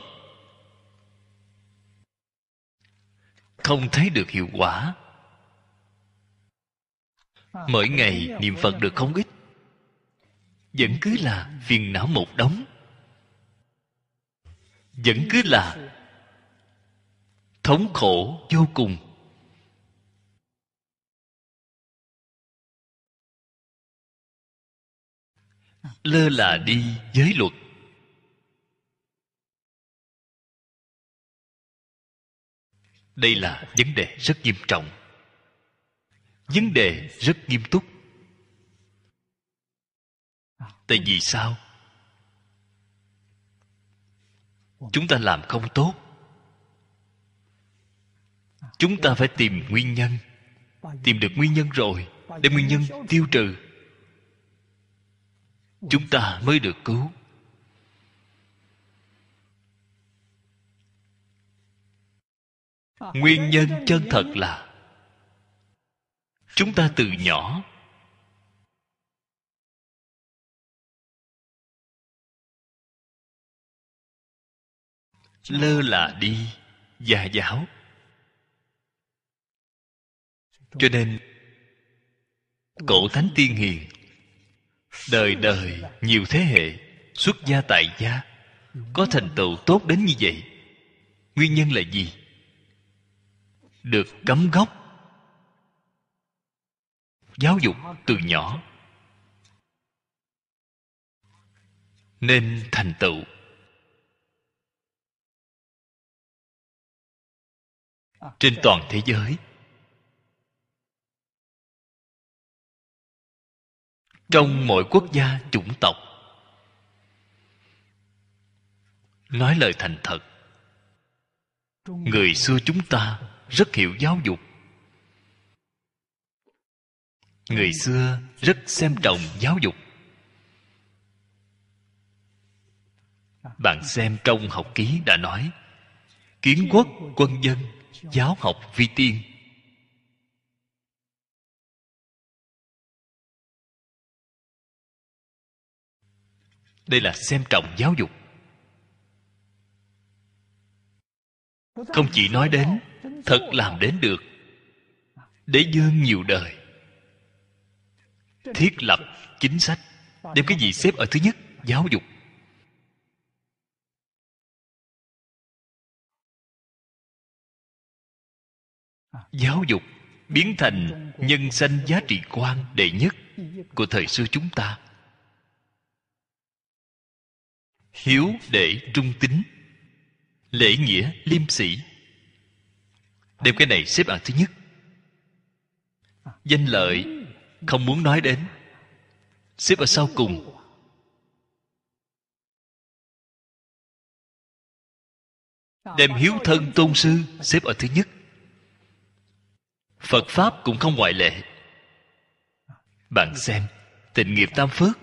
không thấy được hiệu quả, mỗi ngày niệm phật được không ít. Vẫn cứ là phiền não một đống. Vẫn cứ là thống khổ vô cùng. Lơ là đi giới luật. Đây là vấn đề rất nghiêm trọng. Vấn đề rất nghiêm túc. Tại vì sao? Chúng ta làm không tốt. Chúng ta phải tìm nguyên nhân. Tìm được nguyên nhân rồi, để nguyên nhân tiêu trừ chúng ta mới được cứu. Nguyên nhân chân thật là, chúng ta từ nhỏ lơ là đi già giáo. Cho nên, cổ thánh tiên hiền đời đời, nhiều thế hệ, xuất gia tại gia, có thành tựu tốt đến như vậy. Nguyên nhân là gì? Được cấm gốc. Giáo dục từ nhỏ. Nên thành tựu. Trên toàn thế giới trong mọi quốc gia chủng tộc. Nói lời thành thật. Người xưa chúng ta rất hiểu giáo dục. Người xưa rất xem trọng giáo dục. Bạn xem trong học ký đã nói, kiến quốc quân dân, giáo học vi tiên. Đây là xem trọng giáo dục. Không chỉ nói đến, thật làm đến được. Để dương nhiều đời. Thiết lập chính sách, đem cái gì xếp ở thứ nhất? Giáo dục. Giáo dục biến thành nhân sanh giá trị quan đệ nhất của thời xưa chúng ta. Hiếu để trung tính lễ nghĩa liêm sĩ đem cái này xếp ở thứ nhất. Danh lợi không muốn nói đến. Xếp ở sau cùng. Đem hiếu thân tôn sư xếp ở thứ nhất. Phật pháp cũng không ngoại lệ. Bạn xem tình nghiệp tam phước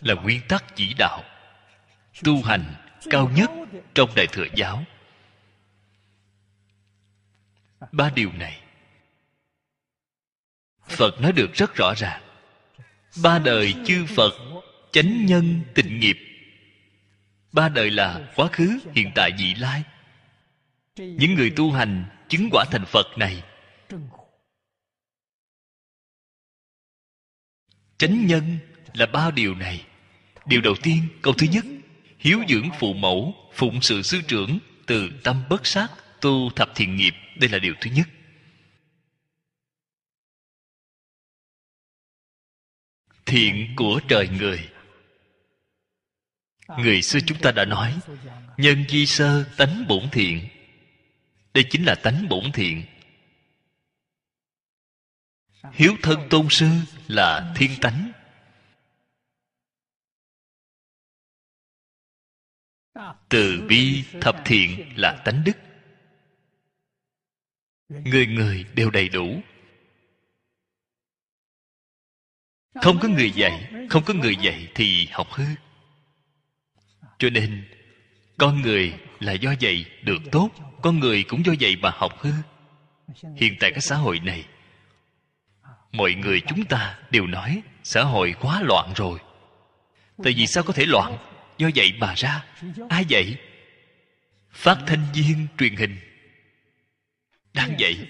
là nguyên tắc chỉ đạo, tu hành cao nhất trong đại thừa giáo. Ba điều này, phật nói được rất rõ ràng. Ba đời chư phật chánh nhân tịnh nghiệp. Ba đời là quá khứ, hiện tại, vị lai. Những người tu hành chứng quả thành phật này, chánh nhân là ba điều này. Điều đầu tiên, câu thứ nhất, hiếu dưỡng phụ mẫu, phụng sự sư trưởng từ tâm bất sát, tu thập thiện nghiệp. Đây là điều thứ nhất. Thiện của trời người. Người xưa chúng ta đã nói, nhân di sơ tánh bổn thiện. Đây chính là tánh bổn thiện. Hiếu thân tôn sư là thiên tánh. Từ bi thập thiện là tánh đức. Người người đều đầy đủ. Không có người dạy, không có người dạy thì học hư. Cho nên, con người là do dạy được tốt, con người cũng do dạy mà học hư. Hiện tại cái xã hội này, mọi người chúng ta đều nói xã hội quá loạn rồi. Tại vì sao có thể loạn? Do vậy mà ra, ai vậy? Phát thanh viên truyền hình đang vậy.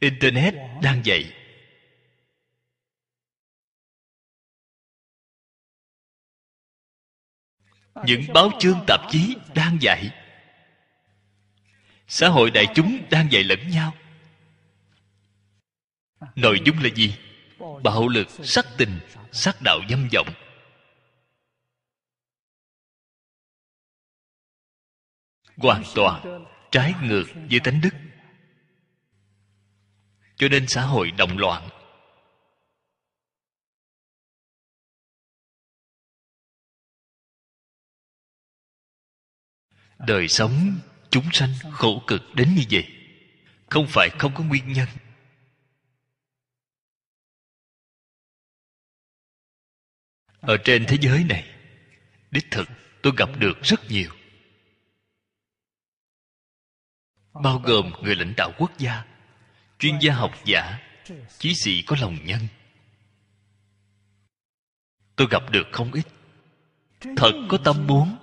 Internet đang vậy. Những báo chương tạp chí đang dạy xã hội đại chúng đang dạy lẫn nhau. Nội dung là gì? Bạo lực, sắc tình, sắc đạo dâm vọng. Hoàn toàn trái ngược với tánh đức. Cho nên xã hội động loạn. Đời sống chúng sanh khổ cực đến như vậy, không phải không có nguyên nhân. Ở trên thế giới này, đích thực tôi gặp được rất nhiều bao gồm người lãnh đạo quốc gia, chuyên gia học giả chí sĩ có lòng nhân. Tôi gặp được không ít. Thật có tâm muốn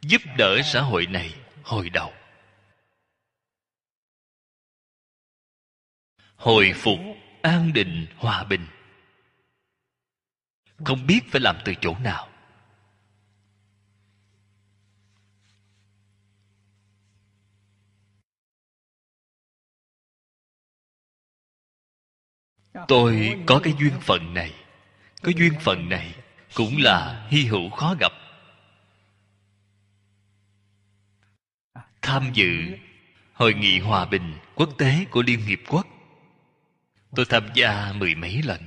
giúp đỡ xã hội này hồi đầu. Hồi phục an định hòa bình. Không biết phải làm từ chỗ nào. Tôi có cái duyên phận này. Cái duyên phận này cũng là hy hữu khó gặp. Tham dự hội nghị hòa bình quốc tế của liên hiệp quốc. Tôi tham gia mười mấy lần.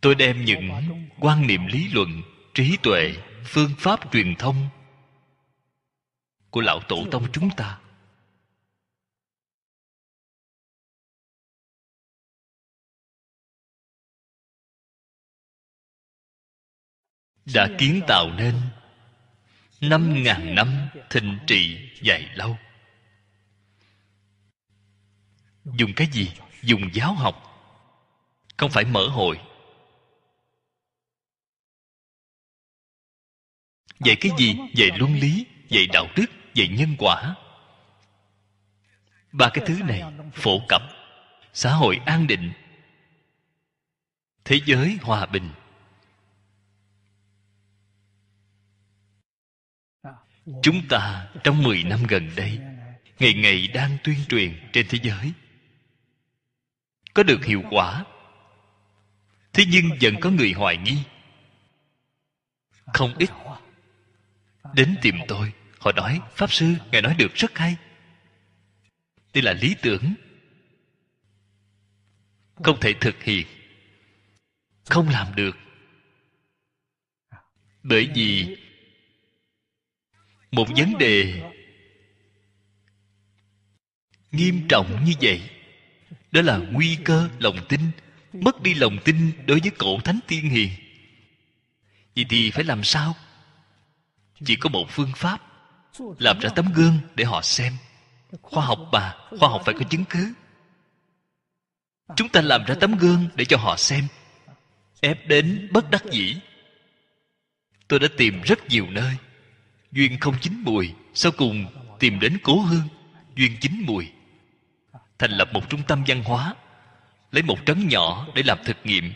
Tôi đem những quan niệm lý luận, trí tuệ, phương pháp truyền thông của lão tổ tông chúng ta đã kiến tạo nên. Năm ngàn năm thịnh trị dài lâu. Dùng cái gì? Dùng giáo học. Không phải mở hội. Dạy cái gì? Dạy luân lý, dạy đạo đức, dạy nhân quả. Ba cái thứ này, phổ cập xã hội an định, thế giới hòa bình. Chúng ta trong 10 năm gần đây, ngày ngày đang tuyên truyền trên thế giới. Có được hiệu quả. Thế nhưng vẫn có người hoài nghi. Không ít. Đến tìm tôi, họ nói, pháp sư, ngài nói được rất hay. Đây là lý tưởng. Không thể thực hiện. Không làm được. Bởi vì một vấn đề nghiêm trọng như vậy, đó là nguy cơ lòng tin, mất đi lòng tin đối với cổ thánh tiên hiền. Vậy thì phải làm sao? Chỉ có một phương pháp, làm ra tấm gương để họ xem. Khoa học bà khoa học phải có chứng cứ. Chúng ta làm ra tấm gương để cho họ xem. Ép đến bất đắc dĩ. Tôi đã tìm rất nhiều nơi duyên không chín mùi, sau cùng tìm đến cố hương. Duyên chín mùi. Thành lập một trung tâm văn hóa, lấy một trấn nhỏ để làm thực nghiệm.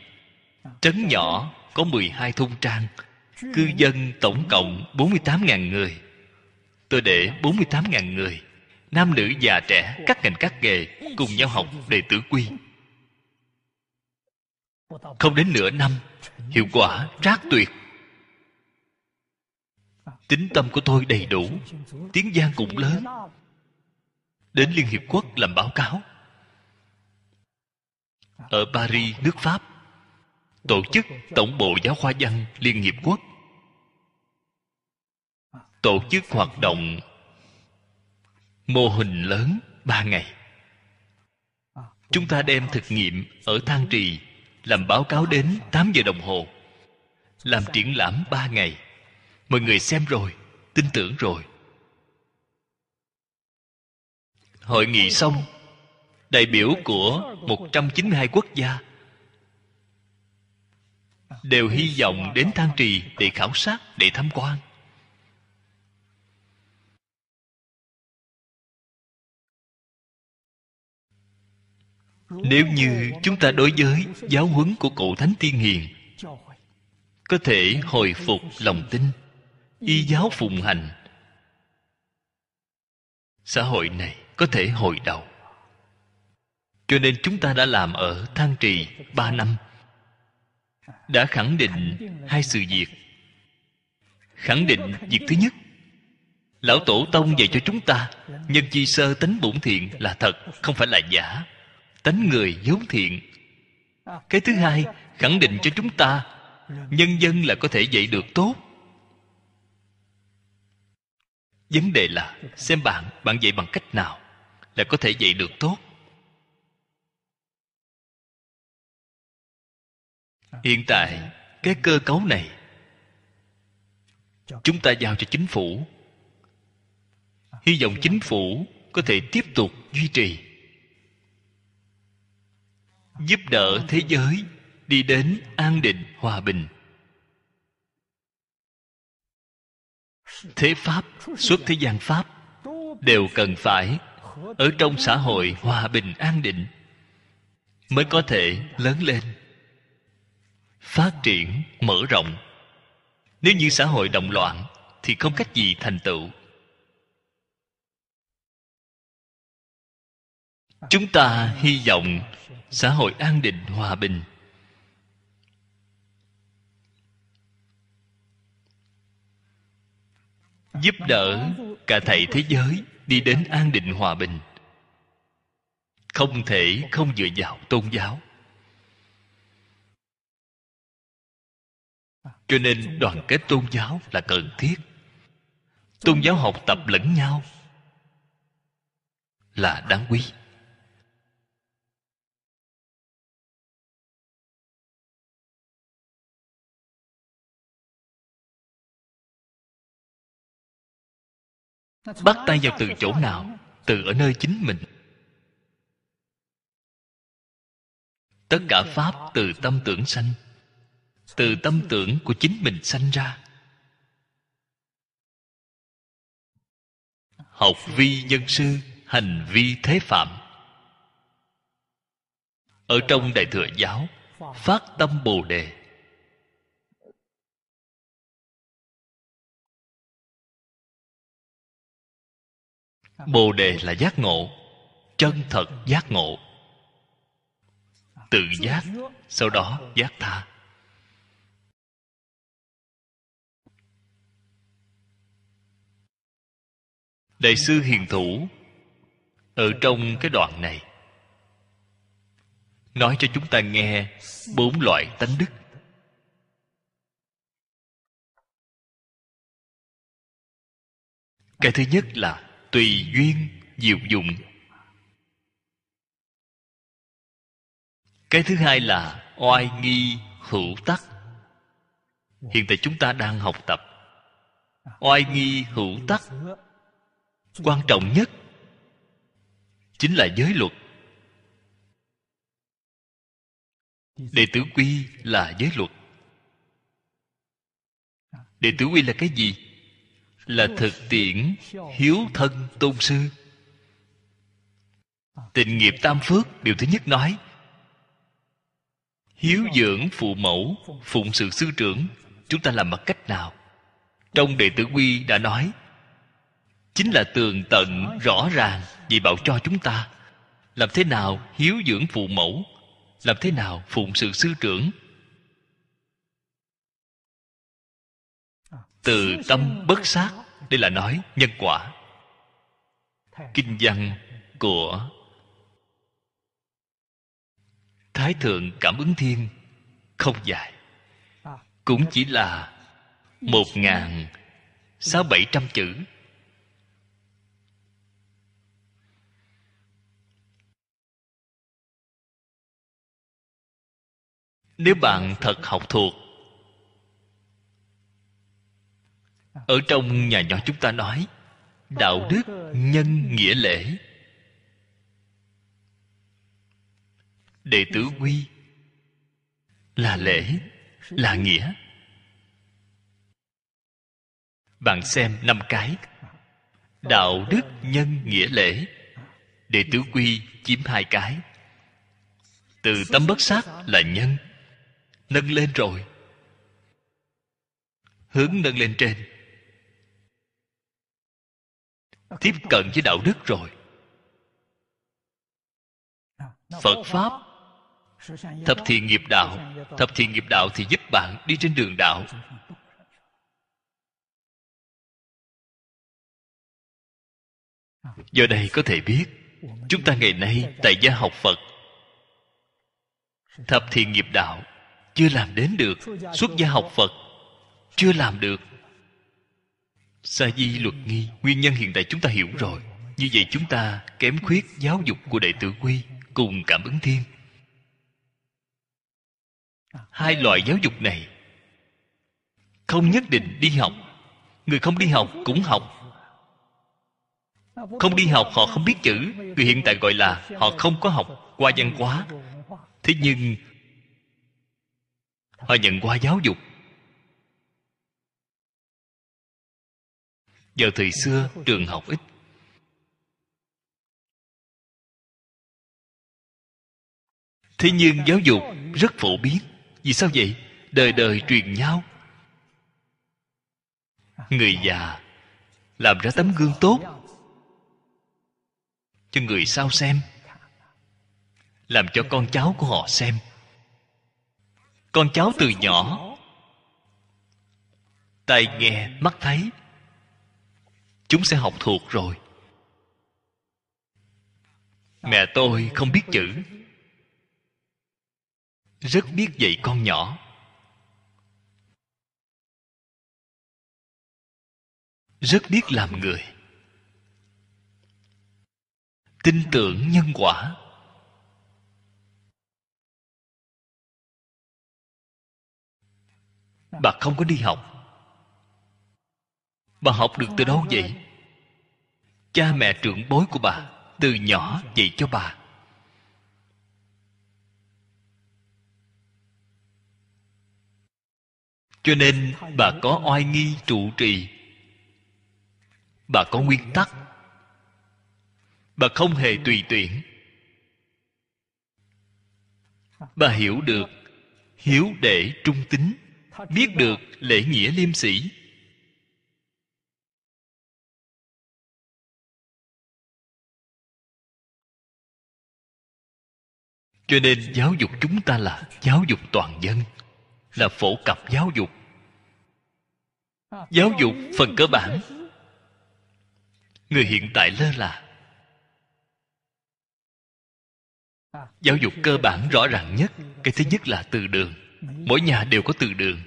Trấn nhỏ có 12 thôn trang, cư dân tổng cộng 48.000 người. Tôi để 48.000 người, nam nữ già trẻ, các ngành các nghề cùng nhau học đệ tử quy. Không đến nửa năm, hiệu quả trác tuyệt tính tâm của tôi đầy đủ, tiếng gian cũng lớn. Đến liên hiệp quốc làm báo cáo. Ở paris, nước pháp, tổ chức tổng bộ giáo khoa văn liên hiệp quốc. Tổ chức hoạt động mô hình lớn ba ngày. Chúng ta đem thực nghiệm ở thang trì làm báo cáo đến 8 giờ đồng hồ, làm triển lãm ba ngày mọi người xem rồi, tin tưởng rồi. Hội nghị xong, đại biểu của 192 quốc gia đều hy vọng đến thang trì để khảo sát, để tham quan. Nếu như chúng ta đối với giáo huấn của cụ thánh tiên hiền, có thể hồi phục lòng tin y giáo phụng hành. Xã hội này có thể hồi đầu. Cho nên chúng ta đã làm ở thang trì ba năm. Đã khẳng định hai sự việc. Khẳng định việc thứ nhất, lão tổ tông dạy cho chúng ta, nhân chi sơ tính bổn thiện là thật, không phải là giả. Tánh người vốn thiện. Cái thứ hai, khẳng định cho chúng ta, nhân dân là có thể dạy được tốt. Vấn đề là, xem bạn bạn dạy bằng cách nào là có thể dạy được tốt. Hiện tại, cái cơ cấu này, chúng ta giao cho chính phủ. Hy vọng chính phủ có thể tiếp tục duy trì, giúp đỡ thế giới đi đến an định, hòa bình. Thế pháp xuất thế gian pháp, đều cần phải ở trong xã hội hòa bình an định mới có thể lớn lên, phát triển, mở rộng. Nếu như xã hội động loạn thì không cách gì thành tựu. Chúng ta hy vọng xã hội an định, hòa bình giúp đỡ cả thảy thế giới đi đến an định hòa bình. Không thể không dựa vào tôn giáo. Cho nên đoàn kết tôn giáo là cần thiết. Tôn giáo học tập lẫn nhau là đáng quý. Bắt tay vào từ chỗ nào? Từ ở nơi chính mình. Tất cả pháp từ tâm tưởng sanh. Từ tâm tưởng của chính mình sanh ra. Học vi nhân sư, hành vi thế phạm. Ở trong đại thừa giáo, phát tâm bồ đề. Bồ đề là giác ngộ, chân thật giác ngộ. Tự giác, sau đó giác tha. Đại sư hiền thủ, ở trong cái đoạn này, nói cho chúng ta nghe bốn loại tánh đức. Cái thứ nhất là tùy duyên diệu dụng. Cái thứ hai là oai nghi hữu tắc. Hiện tại chúng ta đang học tập oai nghi hữu tắc. Quan trọng nhất chính là giới luật. Đệ tử quy là giới luật. Đệ tử quy là cái gì? Là thực tiễn hiếu thân tôn sư. Tình nghiệp tam phước, điều thứ nhất nói, hiếu dưỡng phụ mẫu, phụng sự sư trưởng, chúng ta làm bằng cách nào? Trong đệ tử quy đã nói, chính là tường tận rõ ràng vì bảo cho chúng ta. Làm thế nào hiếu dưỡng phụ mẫu? Làm thế nào phụng sự sư trưởng? Từ tâm bất sát đây là nói nhân quả. Kinh văn của thái thượng cảm ứng thiên không dài. Cũng chỉ là một ngàn sáu bảy trăm chữ. Nếu bạn thật học thuộc ở trong nhà nhỏ chúng ta nói, đạo đức nhân nghĩa lễ. Đệ tử quy là lễ, là nghĩa. Bạn xem năm cái. Đạo đức nhân nghĩa lễ. Đệ tử quy chiếm hai cái. Từ tâm bất sát là nhân. Nâng lên rồi. Hướng nâng lên trên tiếp cận với đạo đức rồi. Phật pháp thập thiện nghiệp đạo. thập thiện nghiệp đạo thì giúp bạn đi trên đường đạo. Do đây có thể biết chúng ta ngày nay tại gia học phật. Thập thiện nghiệp đạo chưa làm đến được xuất gia học phật chưa làm được sa di luật nghi nguyên nhân hiện tại chúng ta hiểu rồi. Như vậy chúng ta kém khuyết giáo dục của đệ tử quy cùng cảm ứng thiên. Hai loại giáo dục này không nhất định đi học. Người không đi học cũng học. Không đi học họ không biết chữ. Người hiện tại gọi là họ không có học, qua văn hóa. Thế nhưng họ nhận qua giáo dục. Vào thời xưa, trường học ít. Thế nhưng giáo dục rất phổ biến. Vì sao vậy? Đời đời truyền nhau. Người già làm ra tấm gương tốt cho người sau xem, làm cho con cháu của họ xem. Con cháu từ nhỏ, tai nghe mắt thấy chúng sẽ học thuộc rồi. Mẹ tôi không biết chữ. Rất biết dạy con nhỏ. Rất biết làm người. Tin tưởng nhân quả. Bà không có đi học bà học được từ đâu vậy? Cha mẹ trưởng bối của bà, từ nhỏ dạy cho bà. Cho nên bà có oai nghi trụ trì. Bà có nguyên tắc. Bà không hề tùy tiện bà hiểu được hiếu để trung tính biết được lễ nghĩa liêm sĩ cho nên giáo dục chúng ta là giáo dục toàn dân, là phổ cập giáo dục. Giáo dục phần cơ bản. Người hiện tại lơ là. Giáo dục cơ bản rõ ràng nhất, cái thứ nhất là từ đường. Mỗi nhà đều có từ đường.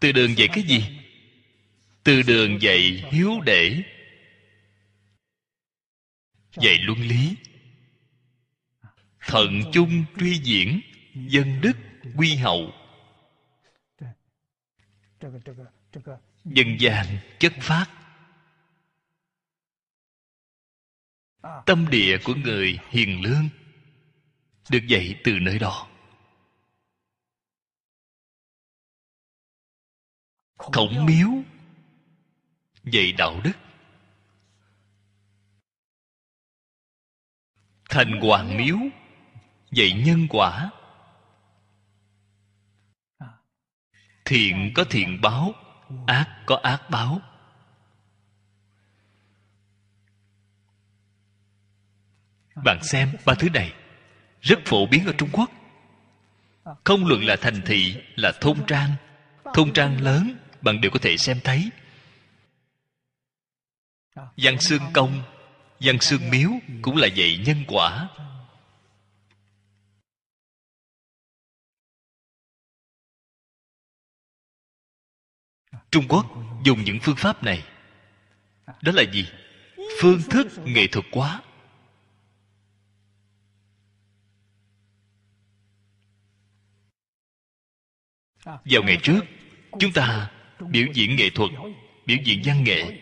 Từ đường dạy cái gì? Từ đường dạy hiếu để. Dạy luân lý thận chung truy diễn, dân đức quy hậu. Dân gian chất phát. Tâm địa của người hiền lương được dạy từ nơi đó. Khổng miếu dạy đạo đức. Thành hoàng miếu dạy nhân quả? Thiện có thiện báo ác có ác báo. Bạn xem ba thứ này rất phổ biến ở trung quốc. Không luận là thành thị là thôn trang. Thôn trang lớn bạn đều có thể xem thấy. Văn xương công văn xương miếu cũng là dạy nhân quả trung quốc dùng những phương pháp này. Đó là gì? Phương thức nghệ thuật quá vào ngày trước, chúng ta biểu diễn nghệ thuật, biểu diễn văn nghệ.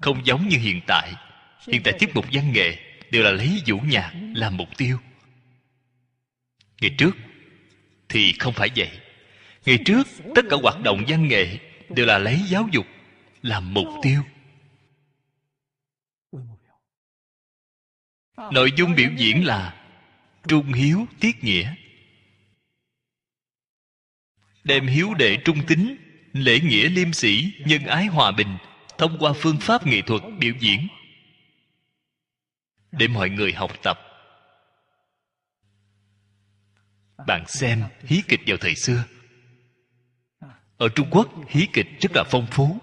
Không giống như hiện tại. Hiện tại tiết mục văn nghệ đều là lấy vũ nhạc làm mục tiêu. Ngày trước thì không phải vậy ngày trước, tất cả hoạt động văn nghệ đều là lấy giáo dục làm mục tiêu. Nội dung biểu diễn là trung hiếu tiết nghĩa. Đem hiếu đệ trung tính, lễ nghĩa liêm sĩ nhân ái hòa bình thông qua phương pháp nghệ thuật biểu diễn. Để mọi người học tập. Bạn xem, hí kịch vào thời xưa ở trung quốc, hí kịch rất là phong phú.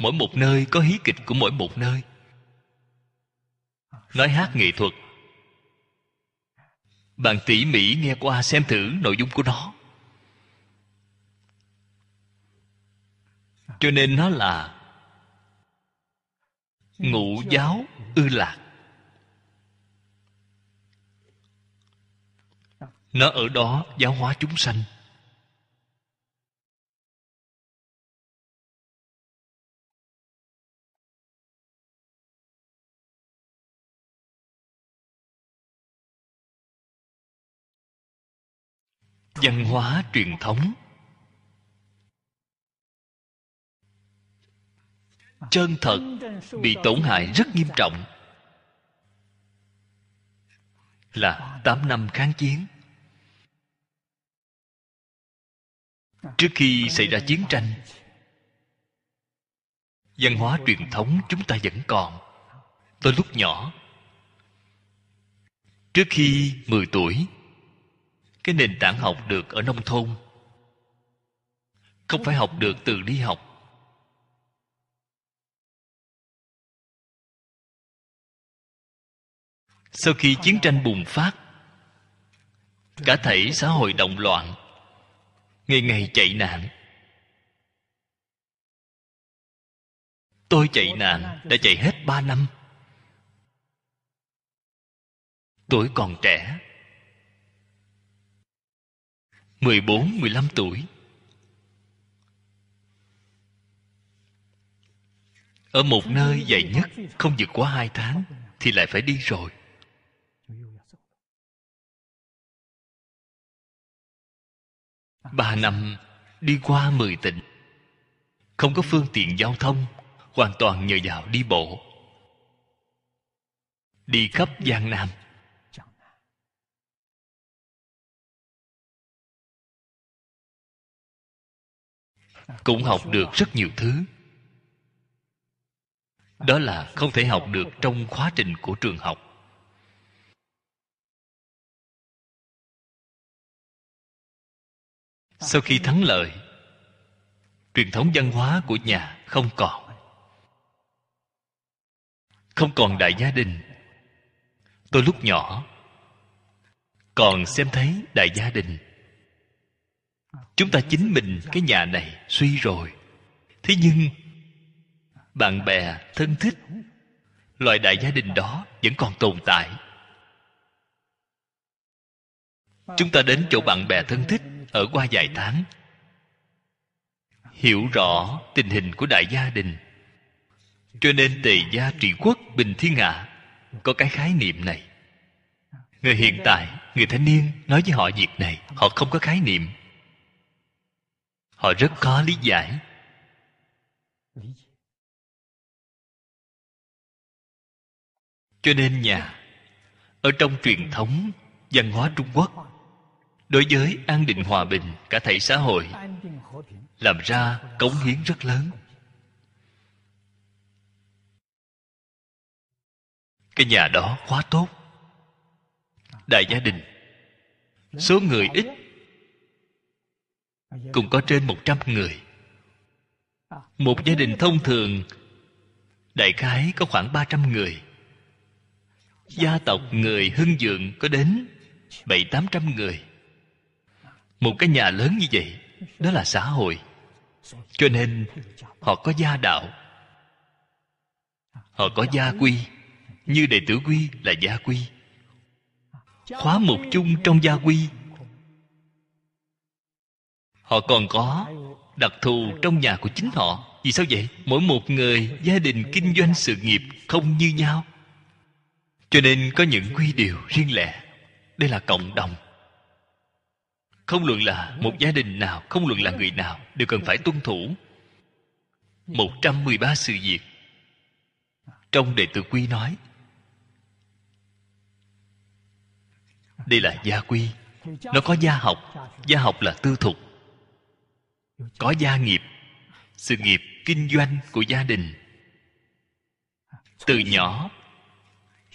Mỗi một nơi có hí kịch của mỗi một nơi. Nói hát nghệ thuật. Bạn tỉ mỉ nghe qua xem thử nội dung của nó. Cho nên nó là ngũ giáo ư lạc. Nó ở đó giáo hóa chúng sanh. Văn hóa truyền thống. Chân thật bị tổn hại rất nghiêm trọng. Là 8 năm kháng chiến. Trước khi xảy ra chiến tranh, văn hóa truyền thống chúng ta vẫn còn. Tôi lúc nhỏ, trước khi 10 tuổi cái nền tảng học được ở nông thôn. Không phải học được từ đi học. Sau khi chiến tranh bùng phát, cả thảy xã hội động loạn, ngày ngày chạy nạn. Tôi chạy nạn đã chạy hết ba năm. Tuổi còn trẻ 14, 15 tuổi. Ở một nơi dày nhất Không vượt quá hai tháng Thì lại phải đi rồi. Ba năm đi qua mười tỉnh. Không có phương tiện giao thông Hoàn toàn nhờ vào đi bộ. Đi khắp Giang Nam. Cũng học được rất nhiều thứ. Đó là không thể học được trong khóa trình của trường học. Sau khi thắng lợi, truyền thống văn hóa của nhà không còn. Không còn đại gia đình. Tôi lúc nhỏ còn xem thấy đại gia đình chúng ta chính mình cái nhà này suy rồi. Thế nhưng, bạn bè, thân thích, loại đại gia đình đó vẫn còn tồn tại. Chúng ta đến chỗ bạn bè thân thích ở qua vài tháng. Hiểu rõ tình hình của đại gia đình. Cho nên tề gia trị quốc bình thiên hạ có cái khái niệm này. Người hiện tại, người thanh niên nói với họ việc này, họ không có khái niệm họ rất khó lý giải. Cho nên nhà, ở trong truyền thống văn hóa trung quốc, đối với an định hòa bình, cả thể xã hội, làm ra cống hiến rất lớn. Cái nhà đó quá tốt. Đại gia đình, số người ít cũng có trên một trăm người. Một gia đình thông thường, đại khái có khoảng ba trăm người. Gia tộc người hưng dượng có đến bảy tám trăm người. Một cái nhà lớn như vậy, đó là xã hội. Cho nên, họ có gia đạo. Họ có gia quy. Như đệ tử quy là gia quy. Khóa mục chung trong gia quy họ còn có đặc thù trong nhà của chính họ. Vì sao vậy? Mỗi một người gia đình kinh doanh sự nghiệp không như nhau. Cho nên có những quy điều riêng lẻ. Đây là cộng đồng. Không luận là một gia đình nào, không luận là người nào, đều cần phải tuân thủ 113 sự việc. Trong đệ tử quy nói, đây là gia quy. Nó có gia học. Gia học là tư thục có gia nghiệp. Sự nghiệp kinh doanh của gia đình. Từ nhỏ,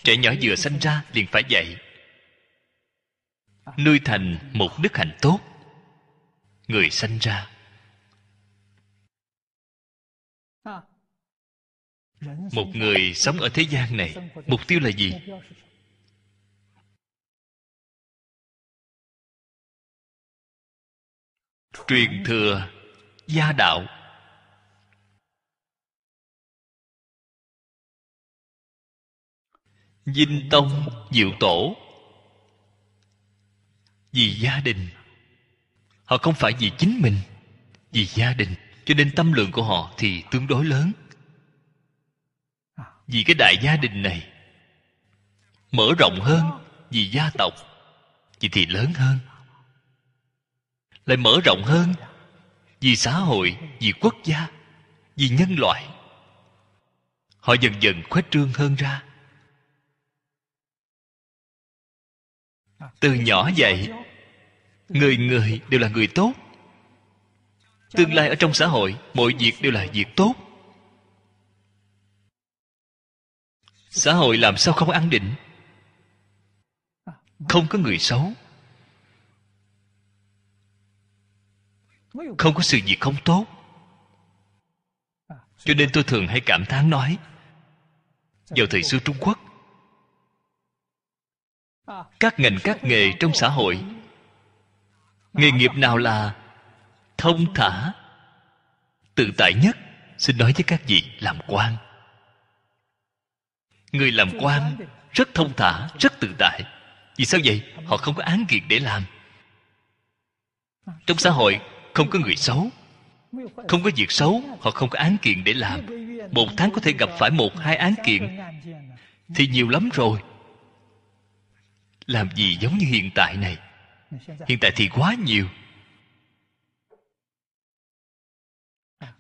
trẻ nhỏ vừa sanh ra liền phải dạy. Nuôi thành một đức hạnh tốt. Người sanh ra. Một người sống ở thế gian này, mục tiêu là gì? Truyền thừa gia đạo. Dinh tông diệu tổ. Vì gia đình, họ không phải vì chính mình, vì gia đình. Cho nên tâm lượng của họ thì tương đối lớn. Vì cái đại gia đình này, mở rộng hơn, vì gia tộc vì thì lớn hơn. Lại mở rộng hơn vì xã hội, vì quốc gia, vì nhân loại. Họ dần dần khuếch trương hơn ra. Từ nhỏ dậy, người người đều là người tốt. Tương lai ở trong xã hội, mọi việc đều là việc tốt. Xã hội làm sao không an định? Không có người xấu. Không có sự việc không tốt. Cho nên tôi thường hay cảm thán nói, vào thời xưa trung quốc, các ngành các nghề trong xã hội, nghề nghiệp nào là thông thả, tự tại nhất? Xin nói với các vị, làm quan. Người làm quan rất thông thả, rất tự tại. Vì sao vậy? Họ không có án kiện để làm. Trong xã hội không có người xấu. Không có việc xấu, họ không có án kiện để làm. Một tháng có thể gặp phải một, hai án kiện. Thì nhiều lắm rồi. Làm gì giống như hiện tại này? Hiện tại thì quá nhiều.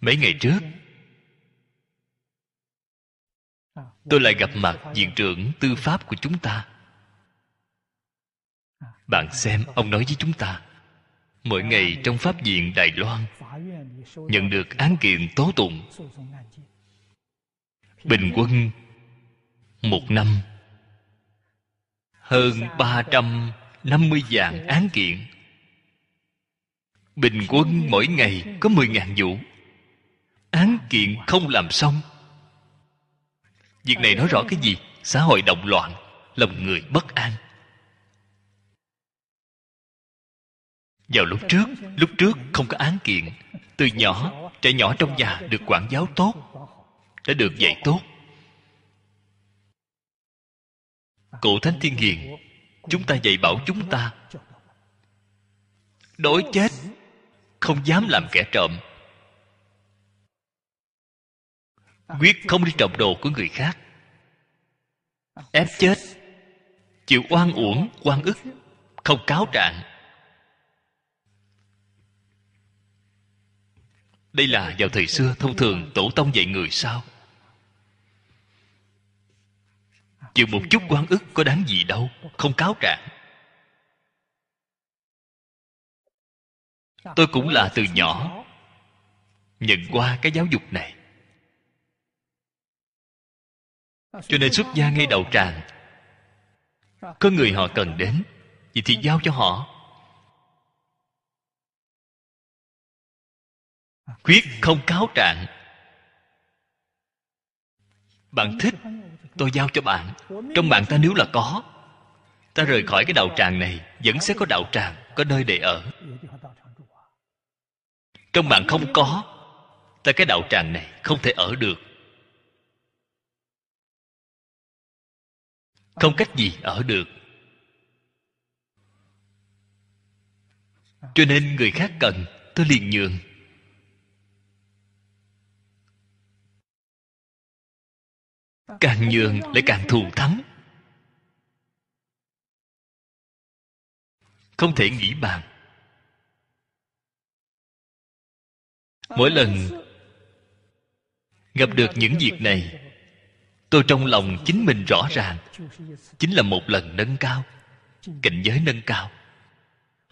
Mấy ngày trước, tôi lại gặp mặt viện trưởng tư pháp của chúng ta. Bạn xem, ông nói với chúng ta mỗi ngày trong pháp viện đài loan, nhận được án kiện tố tụng. Bình quân một năm, hơn ba trăm năm mươi án kiện. Bình quân mỗi ngày có mười ngàn vụ. Án kiện không làm xong. Việc này nói rõ cái gì? Xã hội động loạn, lòng người bất an. Vào lúc trước lúc trước không có án kiện. Từ nhỏ, trẻ nhỏ trong nhà được quản giáo tốt, đã được dạy tốt. Cụ thánh thiên hiền, chúng ta dạy bảo chúng ta. Đối chết, không dám làm kẻ trộm. Quyết không đi trộm đồ của người khác. Ép chết, chịu oan uổng, oan ức, không cáo trạng. Đây là vào thời xưa thông thường tổ tông dạy người sao? Chịu một chút quan ức có đáng gì đâu, không cáo trạng. Tôi cũng là từ nhỏ nhận qua cái giáo dục này. Cho nên xuất gia ngay đầu tràng, có người họ cần đến vậy thì giao cho họ. Quyết không cáo trạng. Bạn thích, tôi giao cho bạn. Trong bạn ta nếu là có, ta rời khỏi cái đạo tràng này, vẫn sẽ có đạo tràng, có nơi để ở. Trong bạn không có, ta cái đạo tràng này không thể ở được. Không cách gì ở được. Cho nên người khác cần, tôi liền nhường. Càng nhường lại càng thù thắng. Không thể nghĩ bàn. Mỗi lần gặp được những việc này, tôi trong lòng chính mình rõ ràng, chính là một lần nâng cao, cảnh giới nâng cao.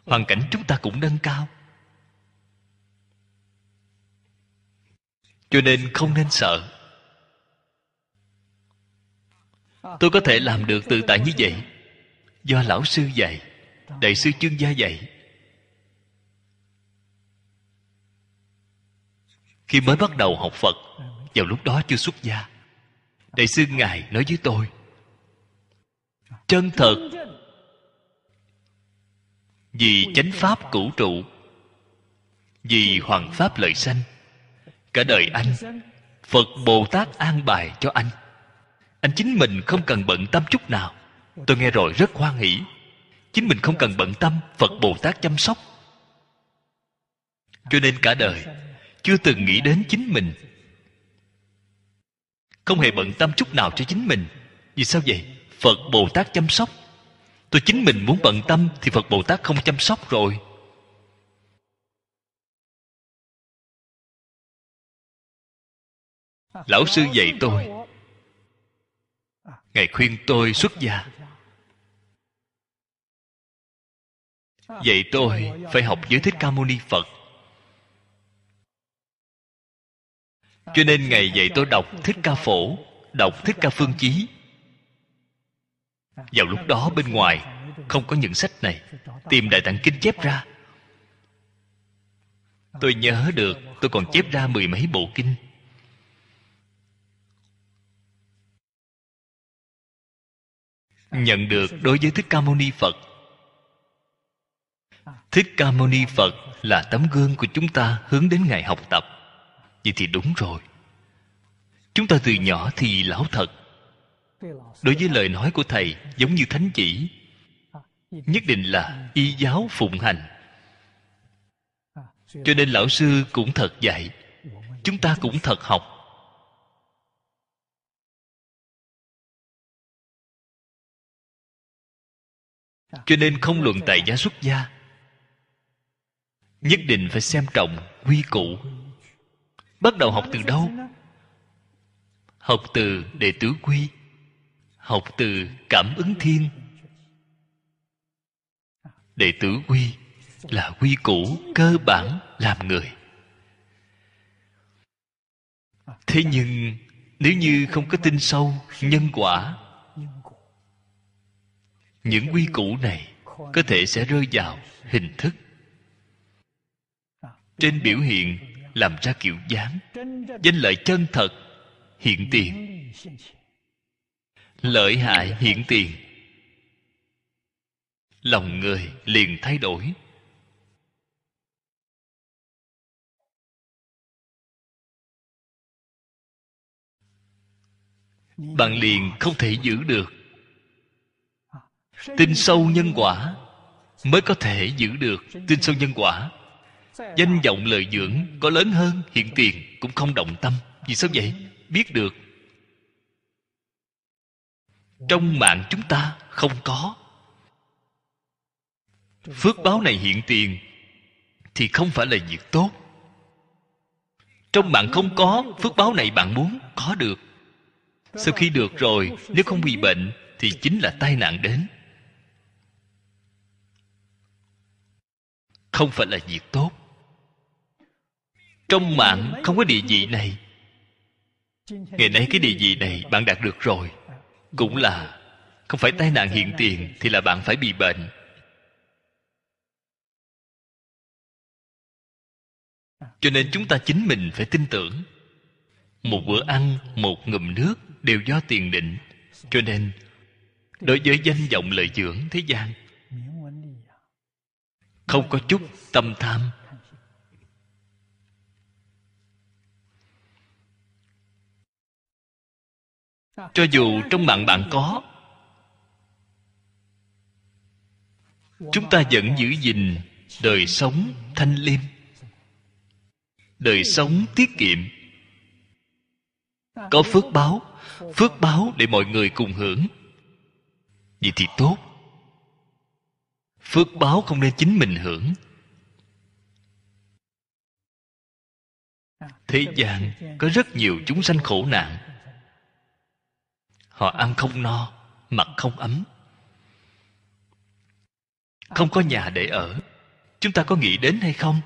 Hoàn cảnh chúng ta cũng nâng cao. Cho nên không nên sợ. Tôi có thể làm được tự tại như vậy. Do lão sư dạy, đại sư chương gia dạy. Khi mới bắt đầu học phật, vào lúc đó chưa xuất gia. Đại sư ngài nói với tôi, chân thật vì chánh pháp cửu trụ, vì hoàng pháp lợi sanh, cả đời anh, phật bồ tát an bài cho anh anh chính mình không cần bận tâm chút nào. Tôi nghe rồi rất hoan hỷ. Chính mình không cần bận tâm, phật bồ tát chăm sóc. Cho nên cả đời, chưa từng nghĩ đến chính mình. Không hề bận tâm chút nào cho chính mình. Vì sao vậy? Phật bồ tát chăm sóc. Tôi chính mình muốn bận tâm thì phật bồ tát không chăm sóc rồi. Lão sư dạy tôi ngài khuyên tôi xuất gia. Vậy tôi phải học với thích ca mâu ni phật. Cho nên ngài dạy tôi đọc thích ca phổ, đọc thích ca phương chí. Vào lúc đó bên ngoài không có những sách này, tìm đại tạng kinh chép ra. Tôi nhớ được tôi còn chép ra mười mấy bộ kinh. Nhận được đối với thích ca mâu ni phật. Thích ca mâu ni phật là tấm gương của chúng ta hướng đến ngày học tập. Vậy thì đúng rồi. Chúng ta từ nhỏ thì lão thật. Đối với lời nói của thầy giống như thánh chỉ, nhất định là y giáo phụng hành. Cho nên lão sư cũng thật dạy, chúng ta cũng thật học. Cho nên không luận tại gia xuất gia, nhất định phải xem trọng quy củ. Bắt đầu học từ đâu? Học từ đệ tử quy, học từ cảm ứng thiên. Đệ tử quy là quy củ cơ bản làm người. Thế nhưng, nếu như không có tin sâu, nhân quả những quy củ này có thể sẽ rơi vào hình thức. Trên biểu hiện làm ra kiểu dáng, danh lợi chân thật, hiện tiền. Lợi hại hiện tiền. Lòng người liền thay đổi. Bạn liền không thể giữ được tin sâu nhân quả mới có thể giữ được tin sâu nhân quả. Danh vọng lợi dưỡng có lớn hơn hiện tiền cũng không động tâm. Vì sao vậy? Biết được. Trong mạng chúng ta không có. Phước báo này hiện tiền thì không phải là việc tốt. Trong bạn không có, phước báo này bạn muốn có được. Sau khi được rồi, nếu không bị bệnh thì chính là tai nạn đến. Không phải là việc tốt. Trong mạng không có địa vị này. Ngày nay cái địa vị này bạn đạt được rồi. Cũng là không phải tai nạn hiện tiền thì là bạn phải bị bệnh. Cho nên chúng ta chính mình phải tin tưởng. Một bữa ăn, một ngụm nước đều do tiền định. Cho nên, đối với danh vọng lợi dưỡng thế gian không có chút tâm tham. Cho dù trong mạng bạn có, chúng ta vẫn giữ gìn đời sống thanh liêm, đời sống tiết kiệm. Có phước báo phước báo để mọi người cùng hưởng. Vậy thì tốt phước báo không nên chính mình hưởng. Thế gian có rất nhiều chúng sanh khổ nạn. Họ ăn không no, mặc không ấm. Không có nhà để ở. Chúng ta có nghĩ đến hay không?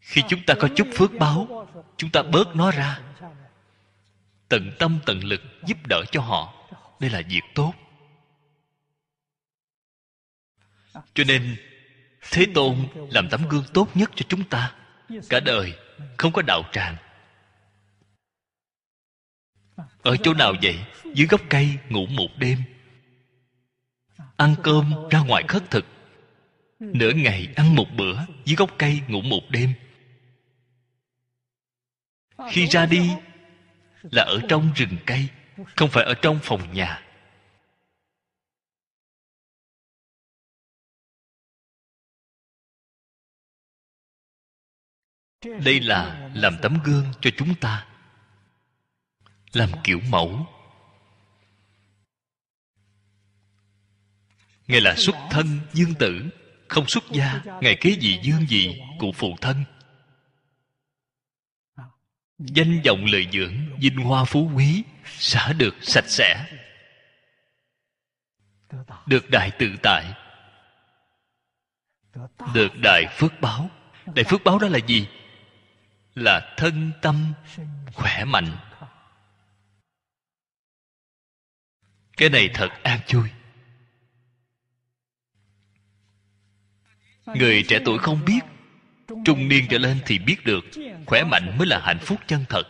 Khi chúng ta có chút phước báo, chúng ta bớt nó ra. Tận tâm tận lực giúp đỡ cho họ. Đây là việc tốt. Cho nên, thế tôn làm tấm gương tốt nhất cho chúng ta. Cả đời không có đạo tràng. Ở chỗ nào vậy? Dưới gốc cây ngủ một đêm. Ăn cơm ra ngoài khất thực. Nửa ngày ăn một bữa, dưới gốc cây ngủ một đêm. Khi ra đi là ở trong rừng cây, không phải ở trong phòng nhà. Đây là làm tấm gương cho chúng ta. Làm kiểu mẫu. Ngài là xuất thân dương tử, không xuất gia. Ngài kế gì dương gì cụ phụ thân. Danh vọng lợi dưỡng, vinh hoa phú quý, xả được sạch sẽ. Được đại tự tại. Được đại phước báo. Đại phước báo đó là gì? Là thân tâm, khỏe mạnh. Cái này thật an vui. Người trẻ tuổi không biết, trung niên trở lên thì biết được khỏe mạnh mới là hạnh phúc chân thật.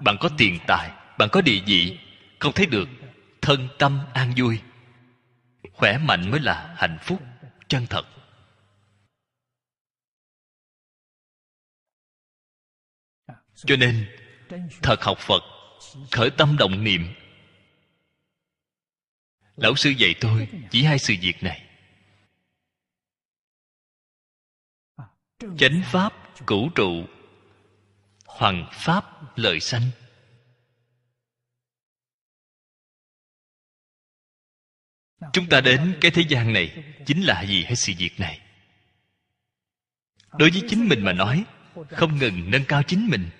Bạn có tiền tài, bạn có địa vị, không thấy được thân tâm an vui, khỏe mạnh mới là hạnh phúc chân thật. Cho nên, thật học phật, khởi tâm động niệm. Lão sư dạy tôi chỉ hai sự việc này. Chánh pháp cửu trụ hoằng pháp lợi sanh. Chúng ta đến cái thế gian này chính là gì hay sự việc này. Đối với chính mình mà nói, không ngừng nâng cao chính mình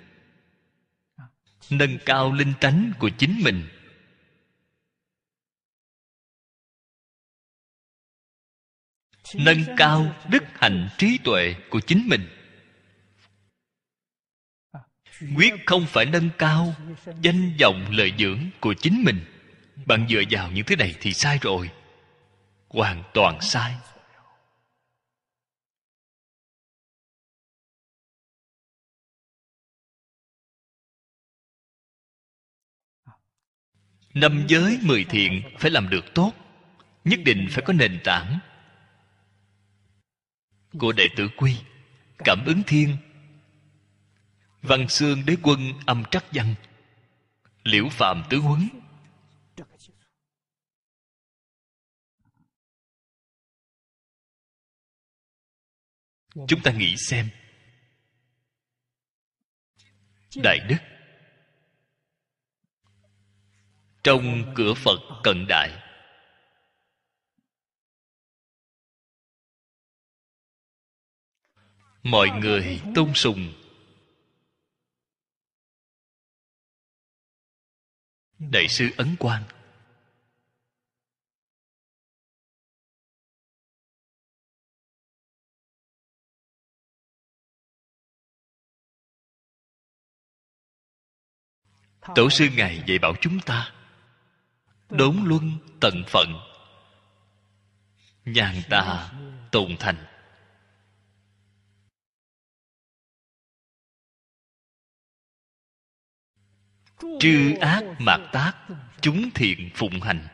nâng cao linh tánh của chính mình. Nâng cao đức hạnh trí tuệ của chính mình. Quyết không phải nâng cao, danh vọng lợi dưỡng của chính mình. Bạn dựa vào những thứ này thì sai rồi. Hoàn toàn sai. Năm giới mười thiện phải làm được tốt, nhất định phải có nền tảng. Của đệ tử quy, cảm ứng thiên. Văn xương đế quân âm trắc văn. Liễu phạm tứ huấn. Chúng ta nghĩ xem. Đại đức trong cửa phật cận đại. Mọi người tôn sùng. Đại sư ấn quang. Tổ sư ngài dạy bảo chúng ta đốn luân tận phận. Nhàn tà tồn thành. Chư ác mạt tác, Chúng thiện phụng hành.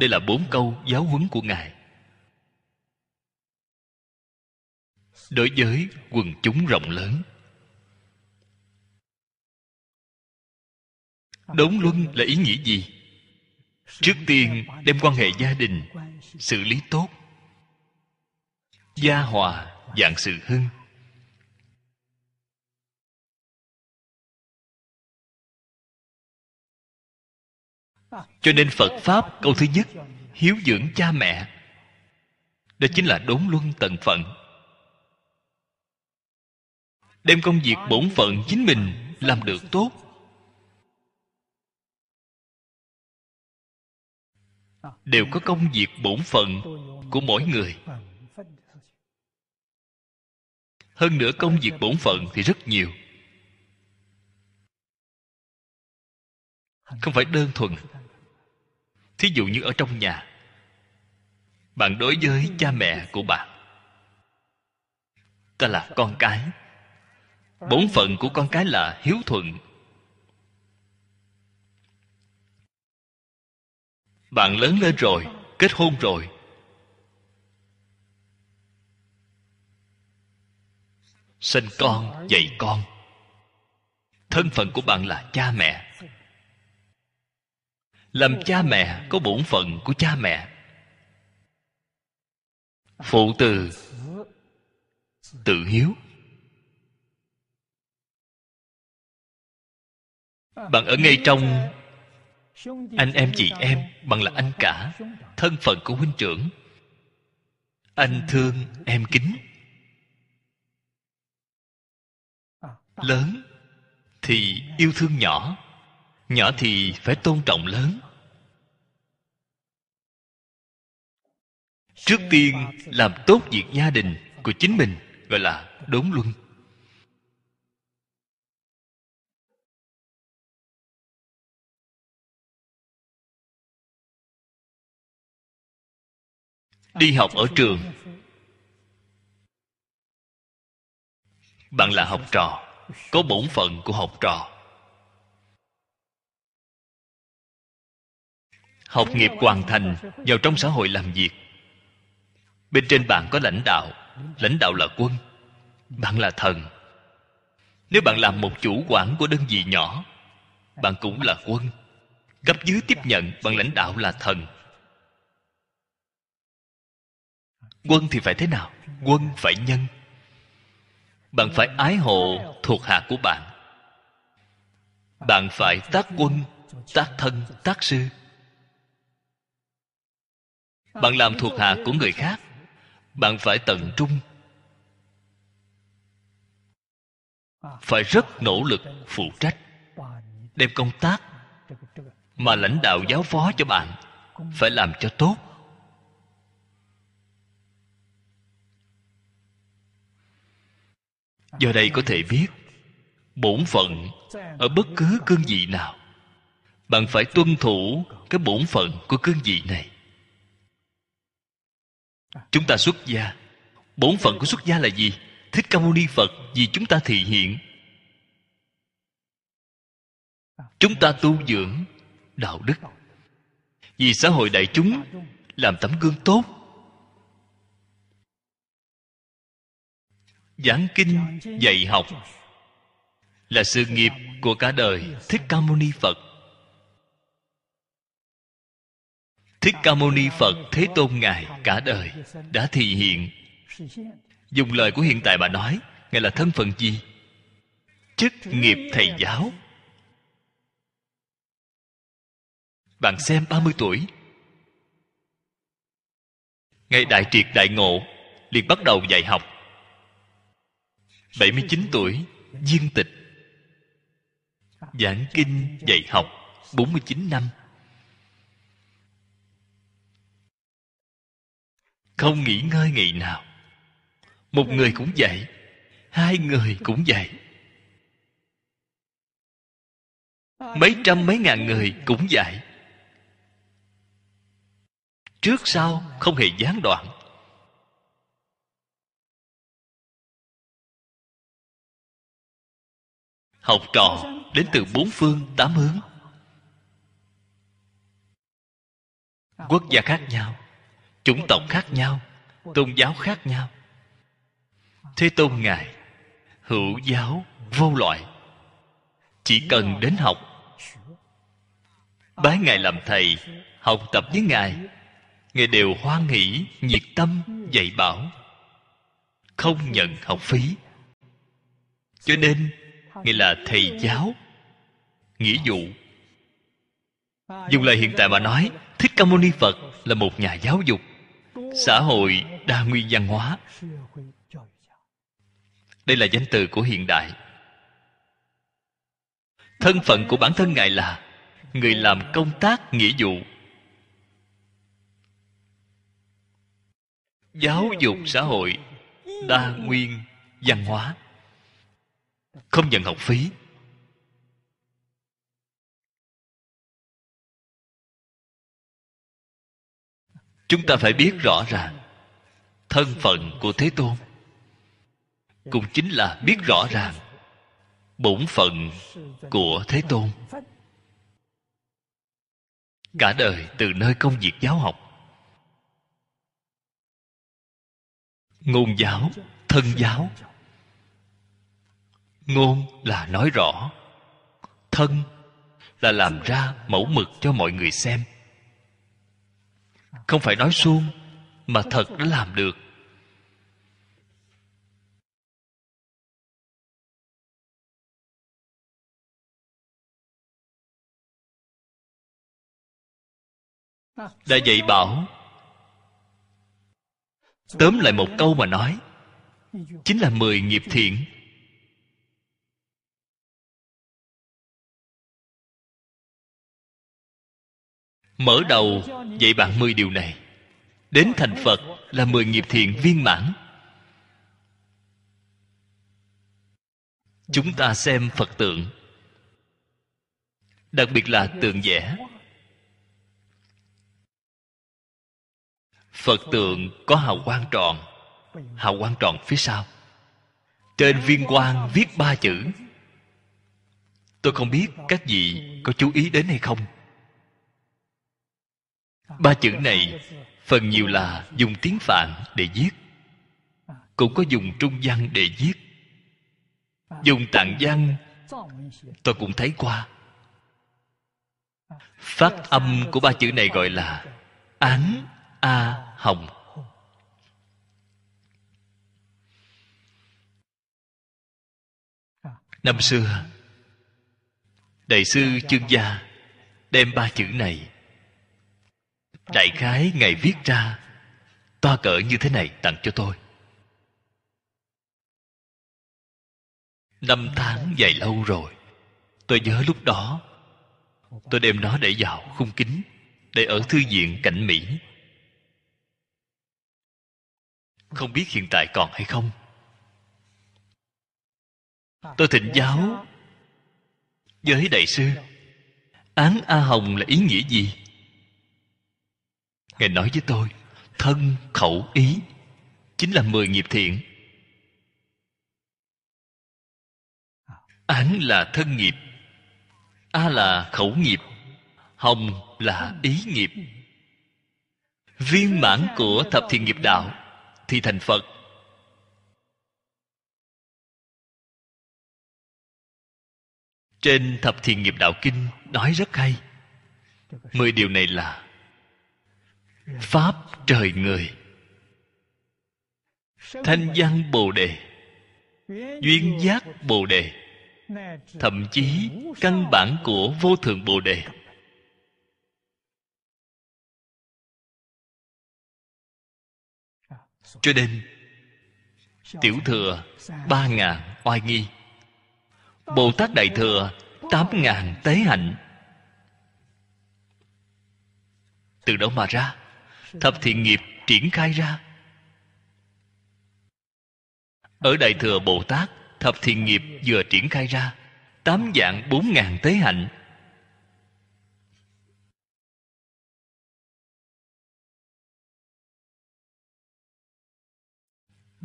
Đây là bốn câu giáo huấn của Ngài. Đối với quần chúng rộng lớn. Đốn luân là ý nghĩa gì? Trước tiên, đem quan hệ gia đình Xử lý tốt. Gia hòa dạng sự hưng. Cho nên phật pháp câu thứ nhất, hiếu dưỡng cha mẹ. Đó chính là đốn luân tận phận. Đem công việc bổn phận chính mình làm được tốt đều có công việc bổn phận của mỗi người. Hơn nữa công việc bổn phận thì rất nhiều. Không phải đơn thuần. Thí dụ như ở trong nhà, bạn đối với cha mẹ của bạn. Ta là con cái. Bổn phận của con cái là hiếu thuận. Bạn lớn lên rồi, kết hôn rồi. Sinh con, dạy con. Thân phận của bạn là cha mẹ. Làm cha mẹ có bổn phận của cha mẹ. Phụ từ, tự hiếu. Bạn ở ngay trong anh em chị em, bằng là anh cả, thân phận của huynh trưởng. Anh thương, em kính. Lớn thì yêu thương nhỏ nhỏ thì phải tôn trọng lớn. Trước tiên, làm tốt việc gia đình của chính mình, gọi là đốn luân. Đi học ở trường. Bạn là học trò. Có bổn phận của học trò. Học nghiệp hoàn thành vào trong xã hội làm việc. Bên trên bạn có lãnh đạo. Lãnh đạo là quân. Bạn là thần. Nếu bạn làm một chủ quản của đơn vị nhỏ, bạn cũng là quân. Cấp dưới tiếp nhận bạn lãnh đạo là thần. Quân thì phải thế nào? Quân phải nhân. Bạn phải ái hộ thuộc hạ của bạn. Bạn phải tác quân, tác thân, tác sư. Bạn làm thuộc hạ của người khác. Bạn phải tận trung. Phải rất nỗ lực, phụ trách, đem công tác mà lãnh đạo giáo phó cho bạn phải làm cho tốt. Do đây có thể biết, bổn phận ở bất cứ cương vị nào. Bạn phải tuân thủ cái bổn phận của cương vị này. Chúng ta xuất gia. Bổn phận của xuất gia là gì? Thích ca mâu ni phật vì chúng ta thị hiện. Chúng ta tu dưỡng đạo đức. Vì xã hội đại chúng làm tấm gương tốt giảng kinh, dạy học là sự nghiệp của cả đời thích ca mâu ni phật. Thích ca mâu ni phật, thế tôn ngài cả đời đã thị hiện. Dùng lời của hiện tại bà nói, ngài là thân phận gì? Chức nghiệp thầy giáo. Bạn xem 30 tuổi. Ngay đại triệt đại ngộ, liền bắt đầu dạy học. 79 tuổi, viên tịch. Giảng kinh, dạy học 49 năm. Không nghỉ ngơi ngày nào. Một người cũng vậy Hai người cũng vậy Mấy trăm mấy ngàn người cũng vậy Trước sau không hề gián đoạn. Học trò đến từ bốn phương tám hướng. Quốc gia khác nhau, chủng tộc khác nhau, tôn giáo khác nhau. Thế tôn ngài, hữu giáo vô loại, chỉ cần đến học. Bái ngài làm thầy, học tập với ngài ngài đều hoan hỷ, nhiệt tâm, dạy bảo. Không nhận học phí. Cho nên nghĩa là thầy giáo. Nghĩa vụ. Dùng lời hiện tại mà nói thích ca mâu ni phật là một nhà giáo dục. Xã hội đa nguyên văn hóa. Đây là danh từ của hiện đại. Thân phận của bản thân ngài là người làm công tác nghĩa vụ. Giáo dục xã hội đa nguyên văn hóa không nhận học phí. Chúng ta phải biết rõ ràng, thân phận của thế tôn cũng chính là biết rõ ràng bổn phận của thế tôn. Cả đời từ nơi công việc giáo học, ngôn giáo, thân giáo ngôn là nói rõ. Thân là làm ra mẫu mực cho mọi người xem. Không phải nói suông, mà thật đã làm được. Đã dạy bảo, tóm lại một câu mà nói, chính là mười nghiệp thiện. Mở đầu dạy bạn 10 điều này. Đến thành phật là 10 nghiệp thiện viên mãn. Chúng ta xem phật tượng. Đặc biệt là tượng vẽ. Phật tượng có hào quang tròn. Hào quang tròn phía sau. Trên viên quang viết ba chữ. Tôi không biết các vị có chú ý đến hay không ba chữ này phần nhiều là dùng tiếng phạn để viết. Cũng có dùng trung văn để viết. Dùng tạng văn, tôi cũng thấy qua. Phát âm của ba chữ này gọi là án a hồng. Năm xưa, đại sư chương gia đem ba chữ này đại khái ngài viết ra to cỡ như thế này tặng cho tôi. Năm tháng dài lâu rồi, tôi nhớ lúc đó, tôi đem nó để vào khung kính, để ở thư viện cảnh mỹ. Không biết hiện tại còn hay không. Tôi thịnh giáo với đại sư, án a hồng là ý nghĩa gì? Ngài nói với tôi, thân khẩu ý, chính là mười nghiệp thiện. Án là thân nghiệp, a là khẩu nghiệp, hồng là ý nghiệp. Viên mãn của thập thiện nghiệp đạo thì thành phật. Trên thập thiện nghiệp đạo kinh nói rất hay. Mười điều này là pháp trời người. Thanh văn bồ đề. Duyên giác bồ đề. Thậm chí căn bản của vô thượng bồ đề. Cho nên, tiểu thừa ba ngàn oai nghi. Bồ tát đại thừa tám ngàn tế hạnh. Từ đó mà ra? Thập thiện nghiệp triển khai ra. Ở đại thừa bồ tát, thập thiện nghiệp vừa triển khai ra, tám dạng bốn ngàn tế hạnh.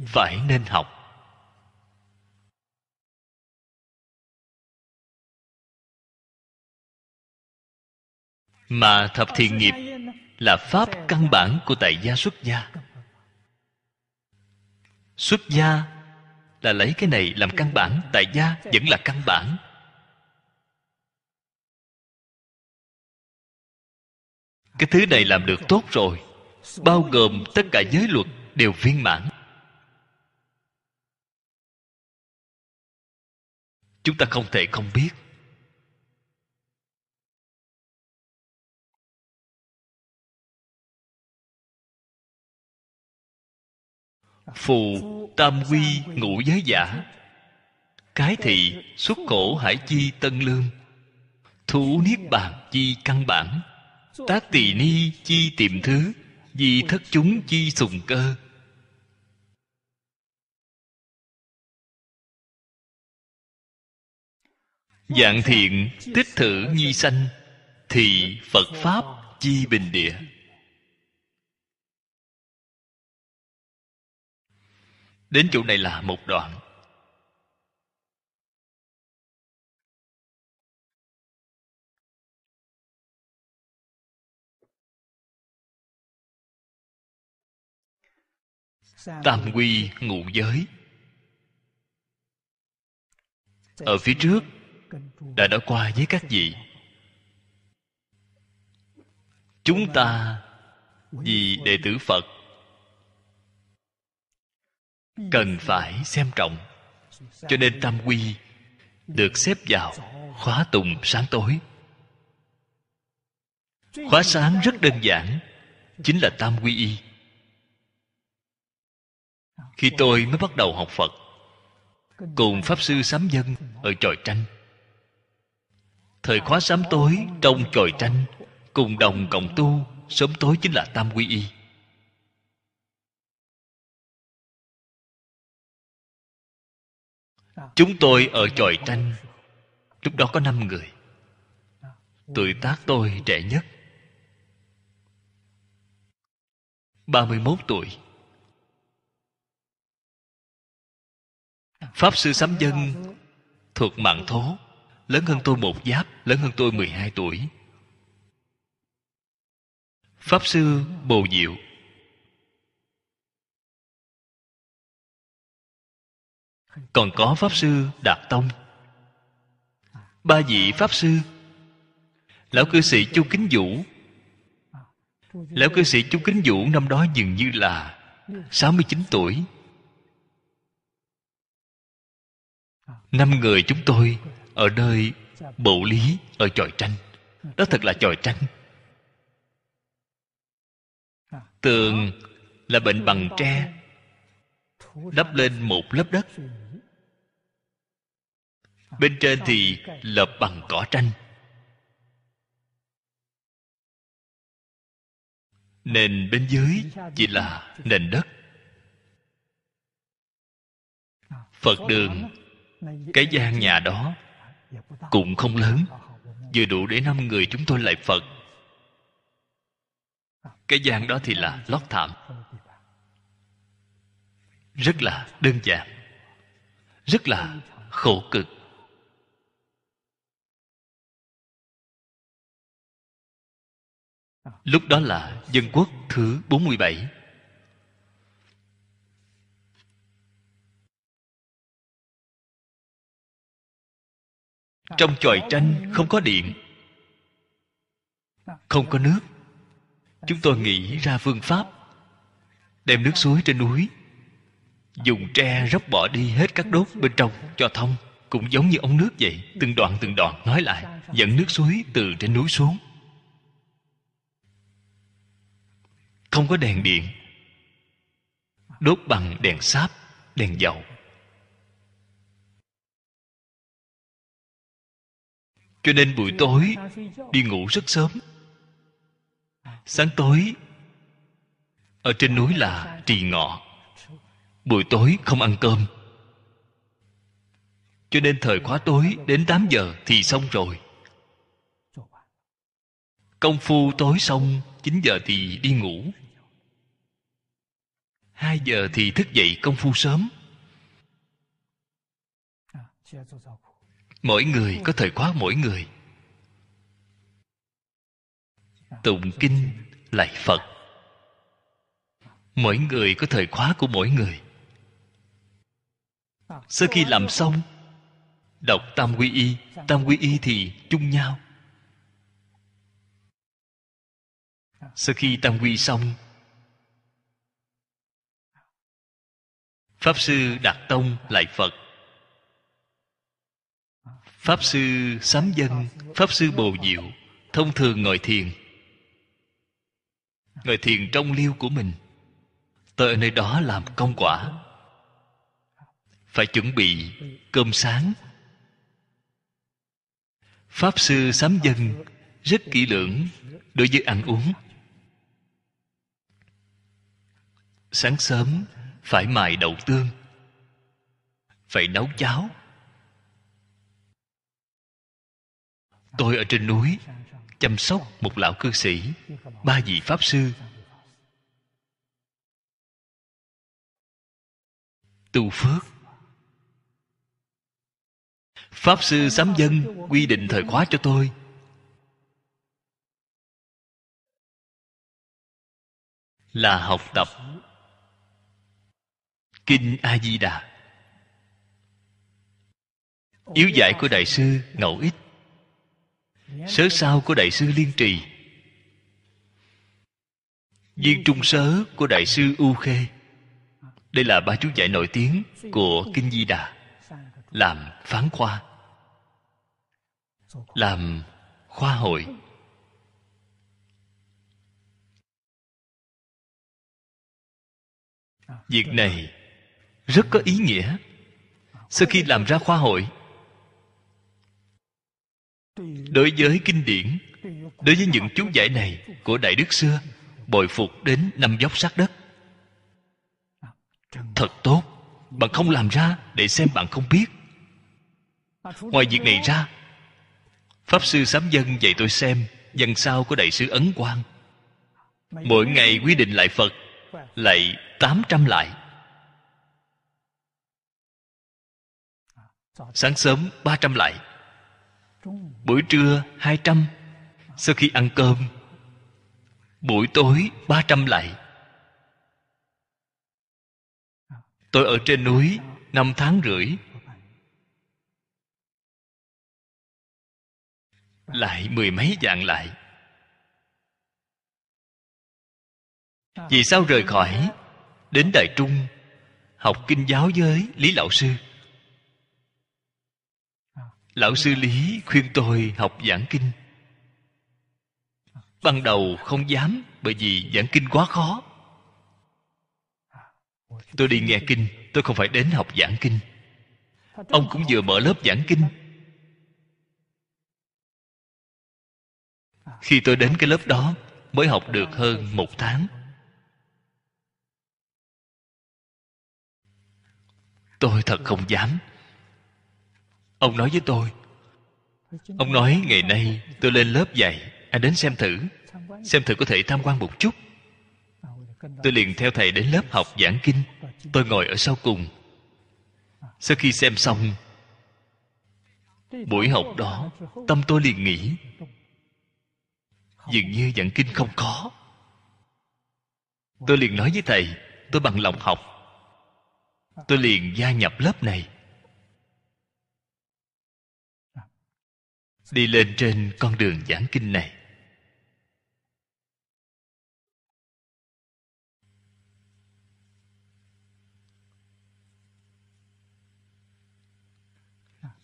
Phải nên học. Mà thập thiện nghiệp là pháp căn bản của tại gia xuất gia. Xuất gia là lấy cái này làm căn bản, tại gia vẫn là căn bản. Cái thứ này làm được tốt rồi, bao gồm tất cả giới luật đều viên mãn. Chúng ta không thể không biết. Phù tam quy ngũ giới giả. Cái thị xuất khổ hải chi tân lương. Thủ niết bàn chi căn bản. Tác tỳ ni chi tìm thứ. Vì thất chúng chi sùng cơ. Dạng thiện tích thử nhi sanh. Thì phật pháp chi bình địa. Đến chỗ này là một đoạn. Tam quy ngụ giới. Ở phía trước, đã nói qua với các vị. Chúng ta vì đệ tử phật cần phải xem trọng. Cho nên tam quy được xếp vào khóa tùng sáng tối. Khóa sáng rất đơn giản, chính là tam quy y. Khi tôi mới bắt đầu học phật, cùng pháp sư sám dân ở chòi tranh. Thời khóa sám tối trong chòi tranh, cùng đồng cộng tu, sớm tối chính là tam quy y. chúng tôi ở chòi tranh. Lúc đó có năm người. Tuổi tác tôi trẻ nhất. 31 tuổi. Pháp sư Sám Dân thuộc mạng thố. Lớn hơn tôi một giáp, lớn hơn tôi 12 tuổi. Pháp sư Bồ Diệu. Còn có Pháp sư Đạt Tông. Ba vị Pháp sư. Lão cư sĩ Chu Kính Vũ. Lão cư sĩ Chu Kính Vũ năm đó dường như là 69 tuổi. Năm người chúng tôi Ở nơi bộ lý, Ở chòi tranh. Đó thật là chòi tranh. Tường là bệnh bằng tre, Đắp lên một lớp đất. Bên trên thì lợp bằng cỏ tranh. Nền bên dưới chỉ là nền đất. Phật đường, Cái gian nhà đó Cũng không lớn, Vừa đủ để năm người chúng tôi lại Phật. Cái gian đó thì là lót thảm. Rất là đơn giản, Rất là khổ cực. Lúc đó là dân quốc thứ 47 Trong chòi tranh không có điện, Không có nước. Chúng tôi nghĩ ra phương pháp, Đem nước suối trên núi, Dùng tre róc bỏ đi hết các đốt bên trong cho thông, Cũng giống như ống nước vậy, Từng đoạn từng đoạn, nói lại, Dẫn nước suối từ trên núi xuống. Không có đèn điện. Đốt bằng đèn sáp, đèn dầu. Cho nên buổi tối, đi ngủ rất sớm. Sáng tối, ở trên núi là trì ngọ. Buổi tối không ăn cơm. Cho nên thời khóa tối đến 8 giờ thì xong rồi. Công phu tối xong 9 giờ thì đi ngủ hai giờ thì thức dậy công phu sớm. Mỗi người có thời khóa mỗi người. Tụng kinh lạy phật. Mỗi người có thời khóa của mỗi người. Sau khi làm xong, đọc tam quy y, tam quy y thì chung nhau. Sau khi tam quy xong pháp sư đạt tông lại phật. Pháp sư sám dân, pháp sư bồ diệu, thông thường ngồi thiền. Ngồi thiền trong liêu của mình. Tôi ở nơi đó làm công quả. Phải chuẩn bị cơm sáng. Pháp sư sám dân rất kỹ lưỡng đối với ăn uống. Sáng sớm phải mài đậu tương. Phải nấu cháo. Tôi ở trên núi, chăm sóc một lão cư sĩ, ba vị pháp sư. Tu phước. Pháp sư sám dân quy định thời khóa cho tôi. Là học tập kinh a di đà yếu giải của đại sư ngẫu ích. Sớ sao của đại sư liên trì. Viên trung sớ của đại sư u khê. Đây là ba chú giải nổi tiếng của kinh di đà làm phán khoa. Làm khoa hội. Việc này rất có ý nghĩa. Sau khi làm ra khoa hội, đối với kinh điển, đối với những chú giải này của đại đức xưa bồi phục đến năm dốc sát đất. Thật tốt, bạn không làm ra để xem bạn không biết. Ngoài việc này ra, pháp sư sám dân dạy tôi xem văn sao của đại sứ ấn quang. Mỗi ngày quy định lại phật, lại tám trăm lại. Sáng sớm ba trăm lại. Buổi trưa hai trăm. Sau khi ăn cơm, buổi tối ba trăm lại. Tôi ở trên núi năm tháng rưỡi. Lại mười mấy dạng lại. Vì sao rời khỏi đến đại trung học kinh giáo với lý lão sư? Lão sư lý khuyên tôi học giảng kinh. Ban đầu không dám, bởi vì giảng kinh quá khó. Tôi đi nghe kinh, tôi không phải đến học giảng kinh. Ông cũng vừa mở lớp giảng kinh. Khi tôi đến cái lớp đó, mới học được hơn một tháng. Tôi thật không dám ông nói với tôi. Ông nói, ngày nay tôi lên lớp dạy, anh đến xem thử xem thử có thể tham quan một chút. Tôi liền theo thầy đến lớp học giảng kinh. Tôi ngồi ở sau cùng. Sau khi xem xong, buổi học đó, tâm tôi liền nghĩ, dường như giảng kinh không có. Tôi liền nói với thầy, tôi bằng lòng học. Tôi liền gia nhập lớp này. Đi lên trên con đường giảng kinh này.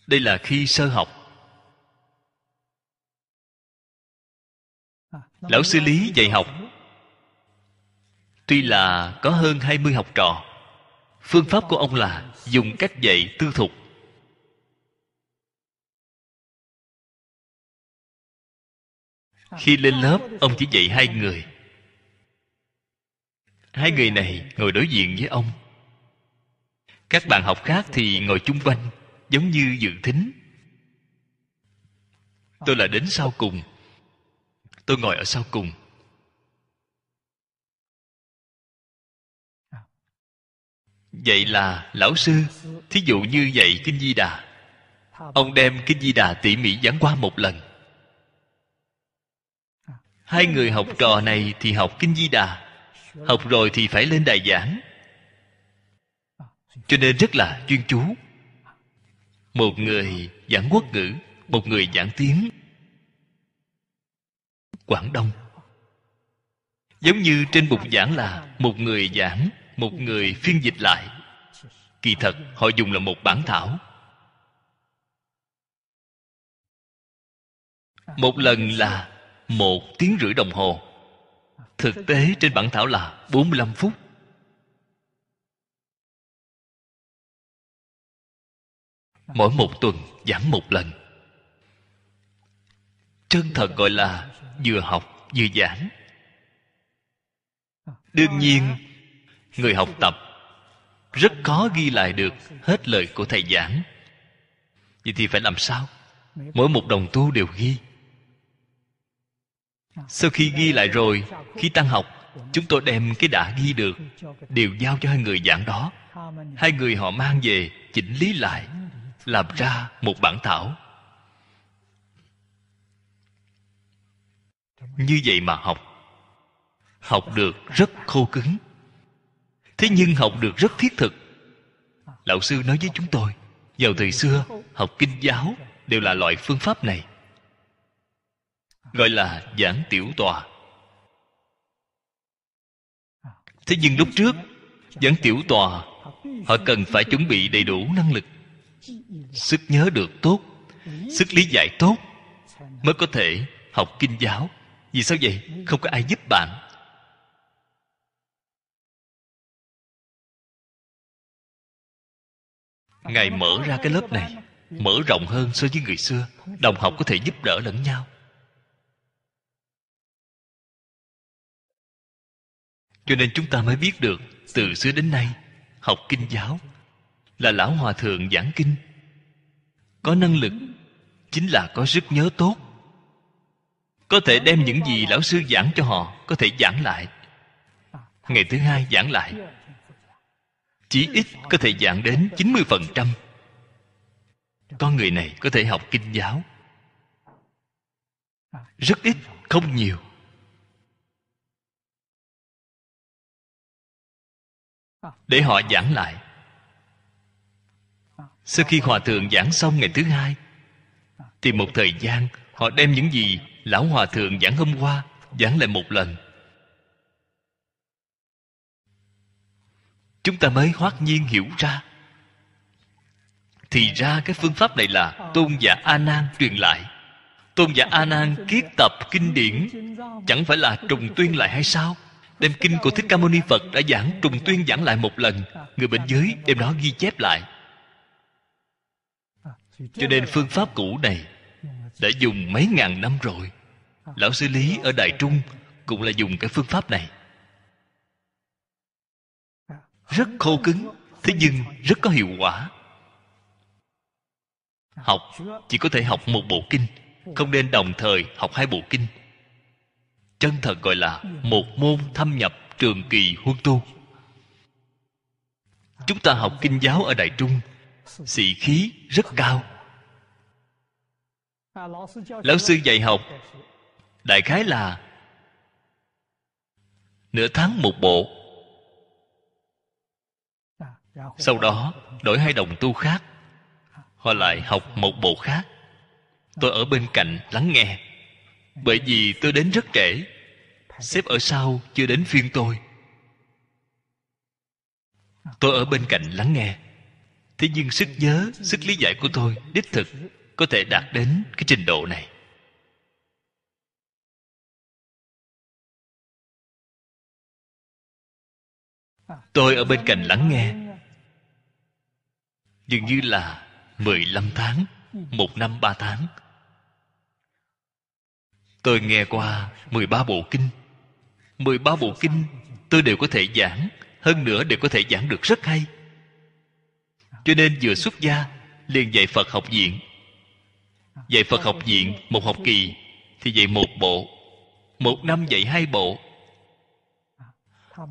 Đây là khi sơ học. Lão sư lý dạy học. Tuy là có hơn 20 học trò, phương pháp của ông là dùng cách dạy tư thục. Khi lên lớp, ông chỉ dạy hai người. Hai người này ngồi đối diện với ông. Các bạn học khác thì ngồi chung quanh, giống như dự thính tôi là đến sau cùng. Tôi ngồi ở sau cùng. Vậy là lão sư, thí dụ như dạy kinh di đà. Ông đem kinh di đà tỉ mỉ giảng qua một lần hai người học trò này thì học kinh di đà, học rồi thì phải lên đài giảng. Cho nên rất là chuyên chú. Một người giảng quốc ngữ, một người giảng tiếng. Quảng đông. Giống như trên bục giảng là một người giảng, một người phiên dịch lại. Kỳ thật, họ dùng là một bản thảo. Một lần là một tiếng rưỡi đồng hồ. Thực tế trên bản thảo là 45 phút. Mỗi một tuần giảng một lần. Chân thật gọi là vừa học vừa giảng. Đương nhiên, người học tập rất khó ghi lại được hết lời của thầy giảng. Vậy thì phải làm sao? Mỗi một đồng tu đều ghi sau khi ghi lại rồi, khi tăng học, chúng tôi đem cái đã ghi được, đều giao cho hai người giảng đó. Hai người họ mang về, chỉnh lý lại, làm ra một bản thảo. Như vậy mà học. Học được rất khô cứng. Thế nhưng học được rất thiết thực. Lão sư nói với chúng tôi, vào thời xưa, học kinh giáo đều là loại phương pháp này gọi là giảng tiểu tòa. Thế nhưng lúc trước, giảng tiểu tòa, họ cần phải chuẩn bị đầy đủ năng lực, sức nhớ được tốt, sức lý giải tốt mới có thể học kinh giáo. Vì sao vậy? Không có ai giúp bạn. Ngài mở ra cái lớp này, mở rộng hơn so với người xưa. Đồng học có thể giúp đỡ lẫn nhau. Cho nên chúng ta mới biết được từ xưa đến nay học kinh giáo là lão hòa thượng giảng kinh có năng lực chính là có sức nhớ tốt có thể đem những gì lão sư giảng cho họ có thể giảng lại ngày thứ hai giảng lại chỉ ít có thể giảng đến 90%. Con người này có thể học kinh giáo. Rất ít, không nhiều. Để họ giảng lại. Sau khi hòa thượng giảng xong ngày thứ hai, thì một thời gian họ đem những gì lão hòa thượng giảng hôm qua giảng lại một lần. Chúng ta mới hoát nhiên hiểu ra. Thì ra cái phương pháp này là tôn giả a nan truyền lại. Tôn giả a nan kiết tập kinh điển chẳng phải là trùng tuyên lại hay sao? Đem kinh của thích ca mâu ni phật đã giảng trùng tuyên giảng lại một lần, người bệnh giới đem nó ghi chép lại. Cho nên phương pháp cũ này đã dùng mấy ngàn năm rồi. Lão sư lý ở đại trung cũng là dùng cái phương pháp này. Rất khô cứng, thế nhưng rất có hiệu quả. Học, chỉ có thể học một bộ kinh, không nên đồng thời học hai bộ kinh chân thật gọi là một môn thâm nhập trường kỳ huân tu chúng ta học kinh giáo ở đại trung, sĩ khí rất cao. Lão sư dạy học, đại khái là nửa tháng một bộ. Sau đó, đổi hai đồng tu khác, họ lại học một bộ khác. Tôi ở bên cạnh lắng nghe bởi vì tôi đến rất trễ. Xếp ở sau chưa đến phiên tôi. Tôi ở bên cạnh lắng nghe. Thế nhưng sức nhớ, sức lý giải của tôi đích thực có thể đạt đến cái trình độ này. Tôi ở bên cạnh lắng nghe. Dường như là 15 tháng, một năm ba tháng tôi nghe qua 13 bộ kinh. 13 bộ kinh tôi đều có thể giảng, hơn nữa đều có thể giảng được rất hay. Cho nên vừa xuất gia, liền dạy phật học viện. Dạy phật học viện một học kỳ thì dạy một bộ, một năm dạy hai bộ.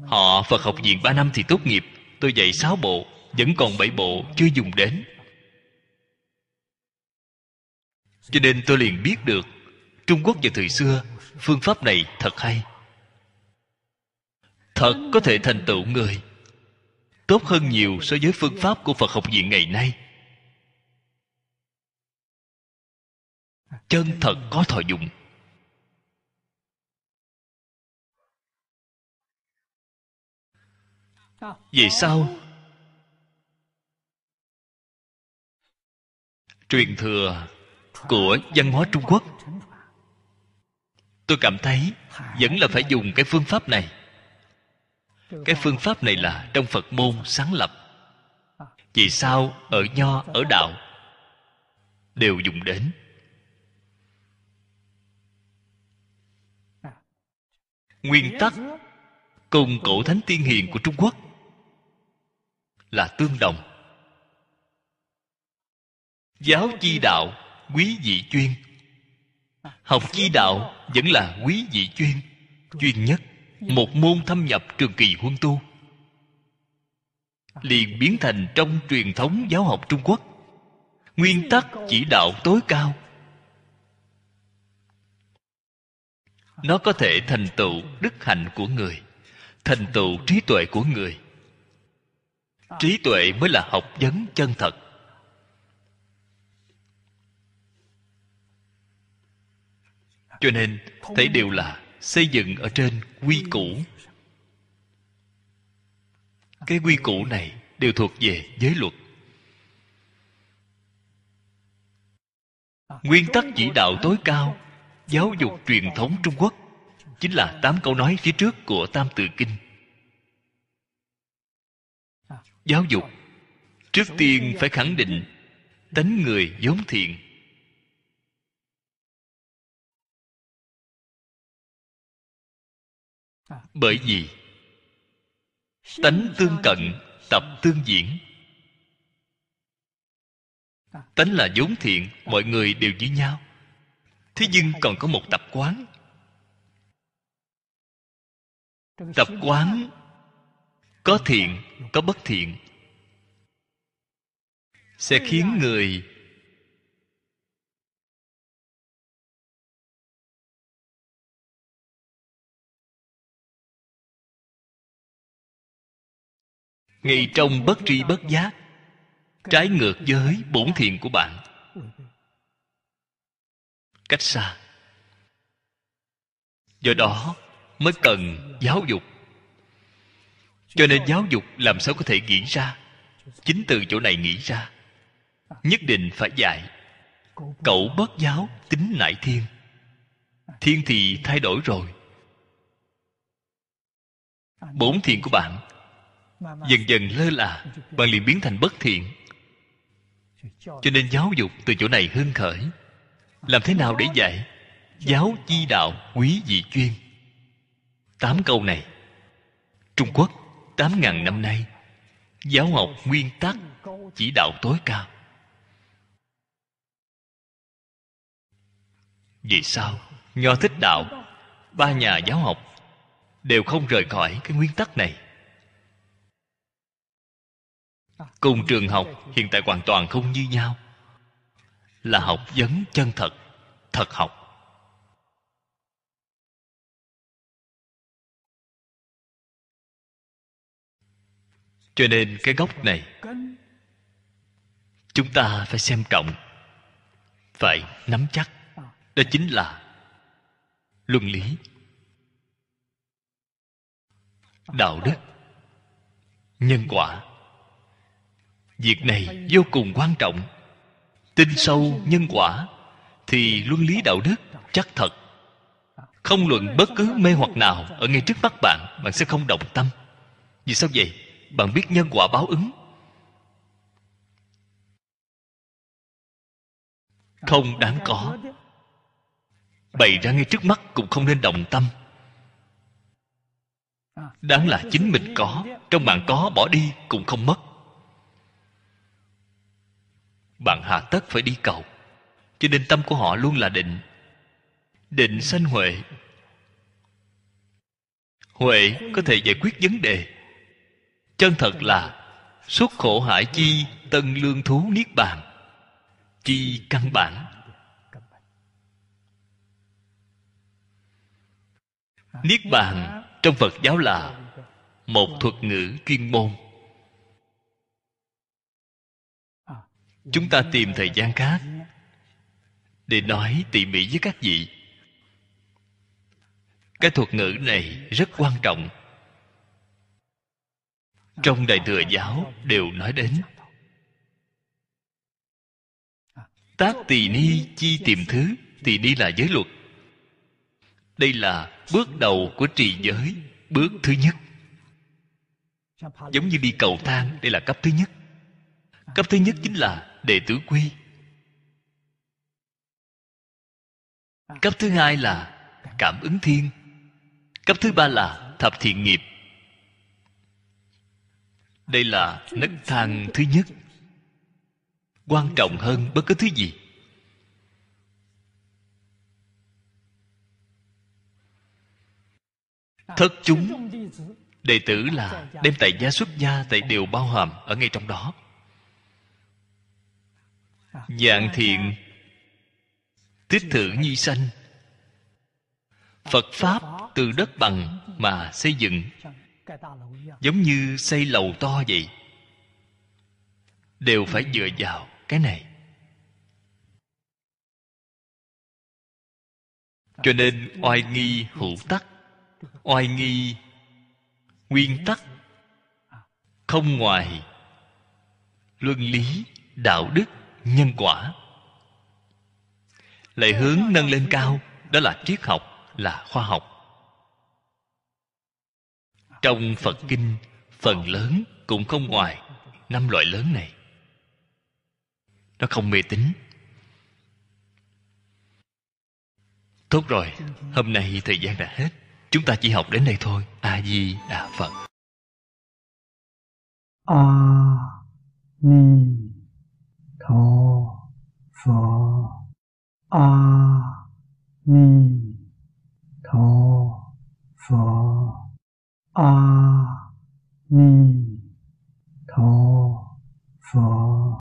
Họ phật học viện ba năm thì tốt nghiệp, tôi dạy sáu bộ, vẫn còn bảy bộ chưa dùng đến. Cho nên tôi liền biết được trung quốc vào thời xưa, phương pháp này thật hay. Thật có thể thành tựu người, tốt hơn nhiều so với phương pháp của phật học viện ngày nay. Chân thật có thọ dụng. Về sau, truyền thừa của văn hóa trung quốc tôi cảm thấy vẫn là phải dùng cái phương pháp này. Cái phương pháp này là trong phật môn sáng lập. Vì sao ở nho, ở đạo đều dùng đến? Nguyên tắc cùng cổ thánh tiên hiền của trung quốc là tương đồng. Giáo chi đạo quý vị chuyên học chi đạo vẫn là quý vị chuyên chuyên nhất, một môn thâm nhập trường kỳ huân tu. Liền biến thành trong truyền thống giáo học trung quốc. Nguyên tắc chỉ đạo tối cao. Nó có thể thành tựu đức hạnh của người, thành tựu trí tuệ của người. Trí tuệ mới là học vấn chân thật. Cho nên, thấy đều là xây dựng ở trên quy củ. Cái quy củ này đều thuộc về giới luật. Nguyên tắc chỉ đạo tối cao, giáo dục truyền thống trung quốc, chính là tám câu nói phía trước của tam tự kinh. Giáo dục, trước tiên phải khẳng định, tánh người vốn thiện bởi vì tánh tương cận tập tương diễn. Tánh là vốn thiện, mọi người đều như nhau. Thế nhưng còn có một tập quán. Tập quán có thiện, có bất thiện. Sẽ khiến người ngay trong bất tri bất giác, trái ngược với bổn thiện của bạn. Cách xa. Do đó mới cần giáo dục. Cho nên giáo dục làm sao có thể nghĩ ra, chính từ chỗ này nghĩ ra. Nhất định phải dạy. Cậu bất giáo tính nại thiên. Thiên thì thay đổi rồi. Bổn thiện của bạn dần dần lơ là bạn liền biến thành bất thiện. Cho nên giáo dục từ chỗ này hưng khởi. Làm thế nào để dạy? giáo chi đạo quý vị chuyên. Tám câu này. Trung quốc tám ngàn năm nay giáo học nguyên tắc chỉ đạo tối cao. Vì sao? Nho thích đạo ba nhà giáo học đều không rời khỏi cái nguyên tắc này cùng trường học, hiện tại hoàn toàn không như nhau. Là học vấn chân thật thật học. Cho nên cái gốc này, chúng ta phải xem trọng, phải nắm chắc. Đó chính là luân lý. Đạo đức, nhân quả việc này vô cùng quan trọng. Tin sâu nhân quả thì luân lý đạo đức chắc thật. Không luận bất cứ mê hoặc nào ở ngay trước mắt bạn bạn sẽ không động tâm. Vì sao vậy? Bạn biết nhân quả báo ứng. Không đáng có. Bày ra ngay trước mắt cũng không nên động tâm. Đáng là chính mình có, trong bạn có bỏ đi cũng không mất bạn hạ tất phải đi cầu. Cho nên tâm của họ luôn là định. Định sanh huệ. Huệ có thể giải quyết vấn đề. Chân thật là xuất khổ hải chi tân lương thú niết bàn. Chi căn bản. Niết bàn trong phật giáo là một thuật ngữ chuyên môn. Chúng ta tìm thời gian khác để nói tỉ mỉ với các vị. Cái thuật ngữ này rất quan trọng. Trong đại thừa giáo đều nói đến. Tác tỳ ni chi tìm thứ, tỳ ni là giới luật. Đây là bước đầu của trì giới, bước thứ nhất. Giống như đi cầu thang, đây là cấp thứ nhất. Cấp thứ nhất chính là đệ tử quy. Cấp thứ hai là cảm ứng thiên. Cấp thứ ba là thập thiện nghiệp. Đây là nấc thang thứ nhất. Quan trọng hơn bất cứ thứ gì. Thất chúng. Đệ tử là đem tại gia xuất gia, tại đều bao hàm ở ngay trong đó dạng thiện tích thử nhi sanh. Phật pháp từ đất bằng mà xây dựng, giống như xây lầu to vậy. Đều phải dựa vào cái này. Cho nên oai nghi hữu tắc, oai nghi nguyên tắc, không ngoài luân lý đạo đức nhân quả. Lại hướng nâng lên cao, đó là triết học, là khoa học. Trong phật kinh, phần lớn cũng không ngoài năm loại lớn này. Nó không mê tín. Tốt rồi, hôm nay thời gian đã hết. Chúng ta chỉ học đến đây thôi. A di đà phật. A ni 陀佛阿弥陀佛阿弥陀佛。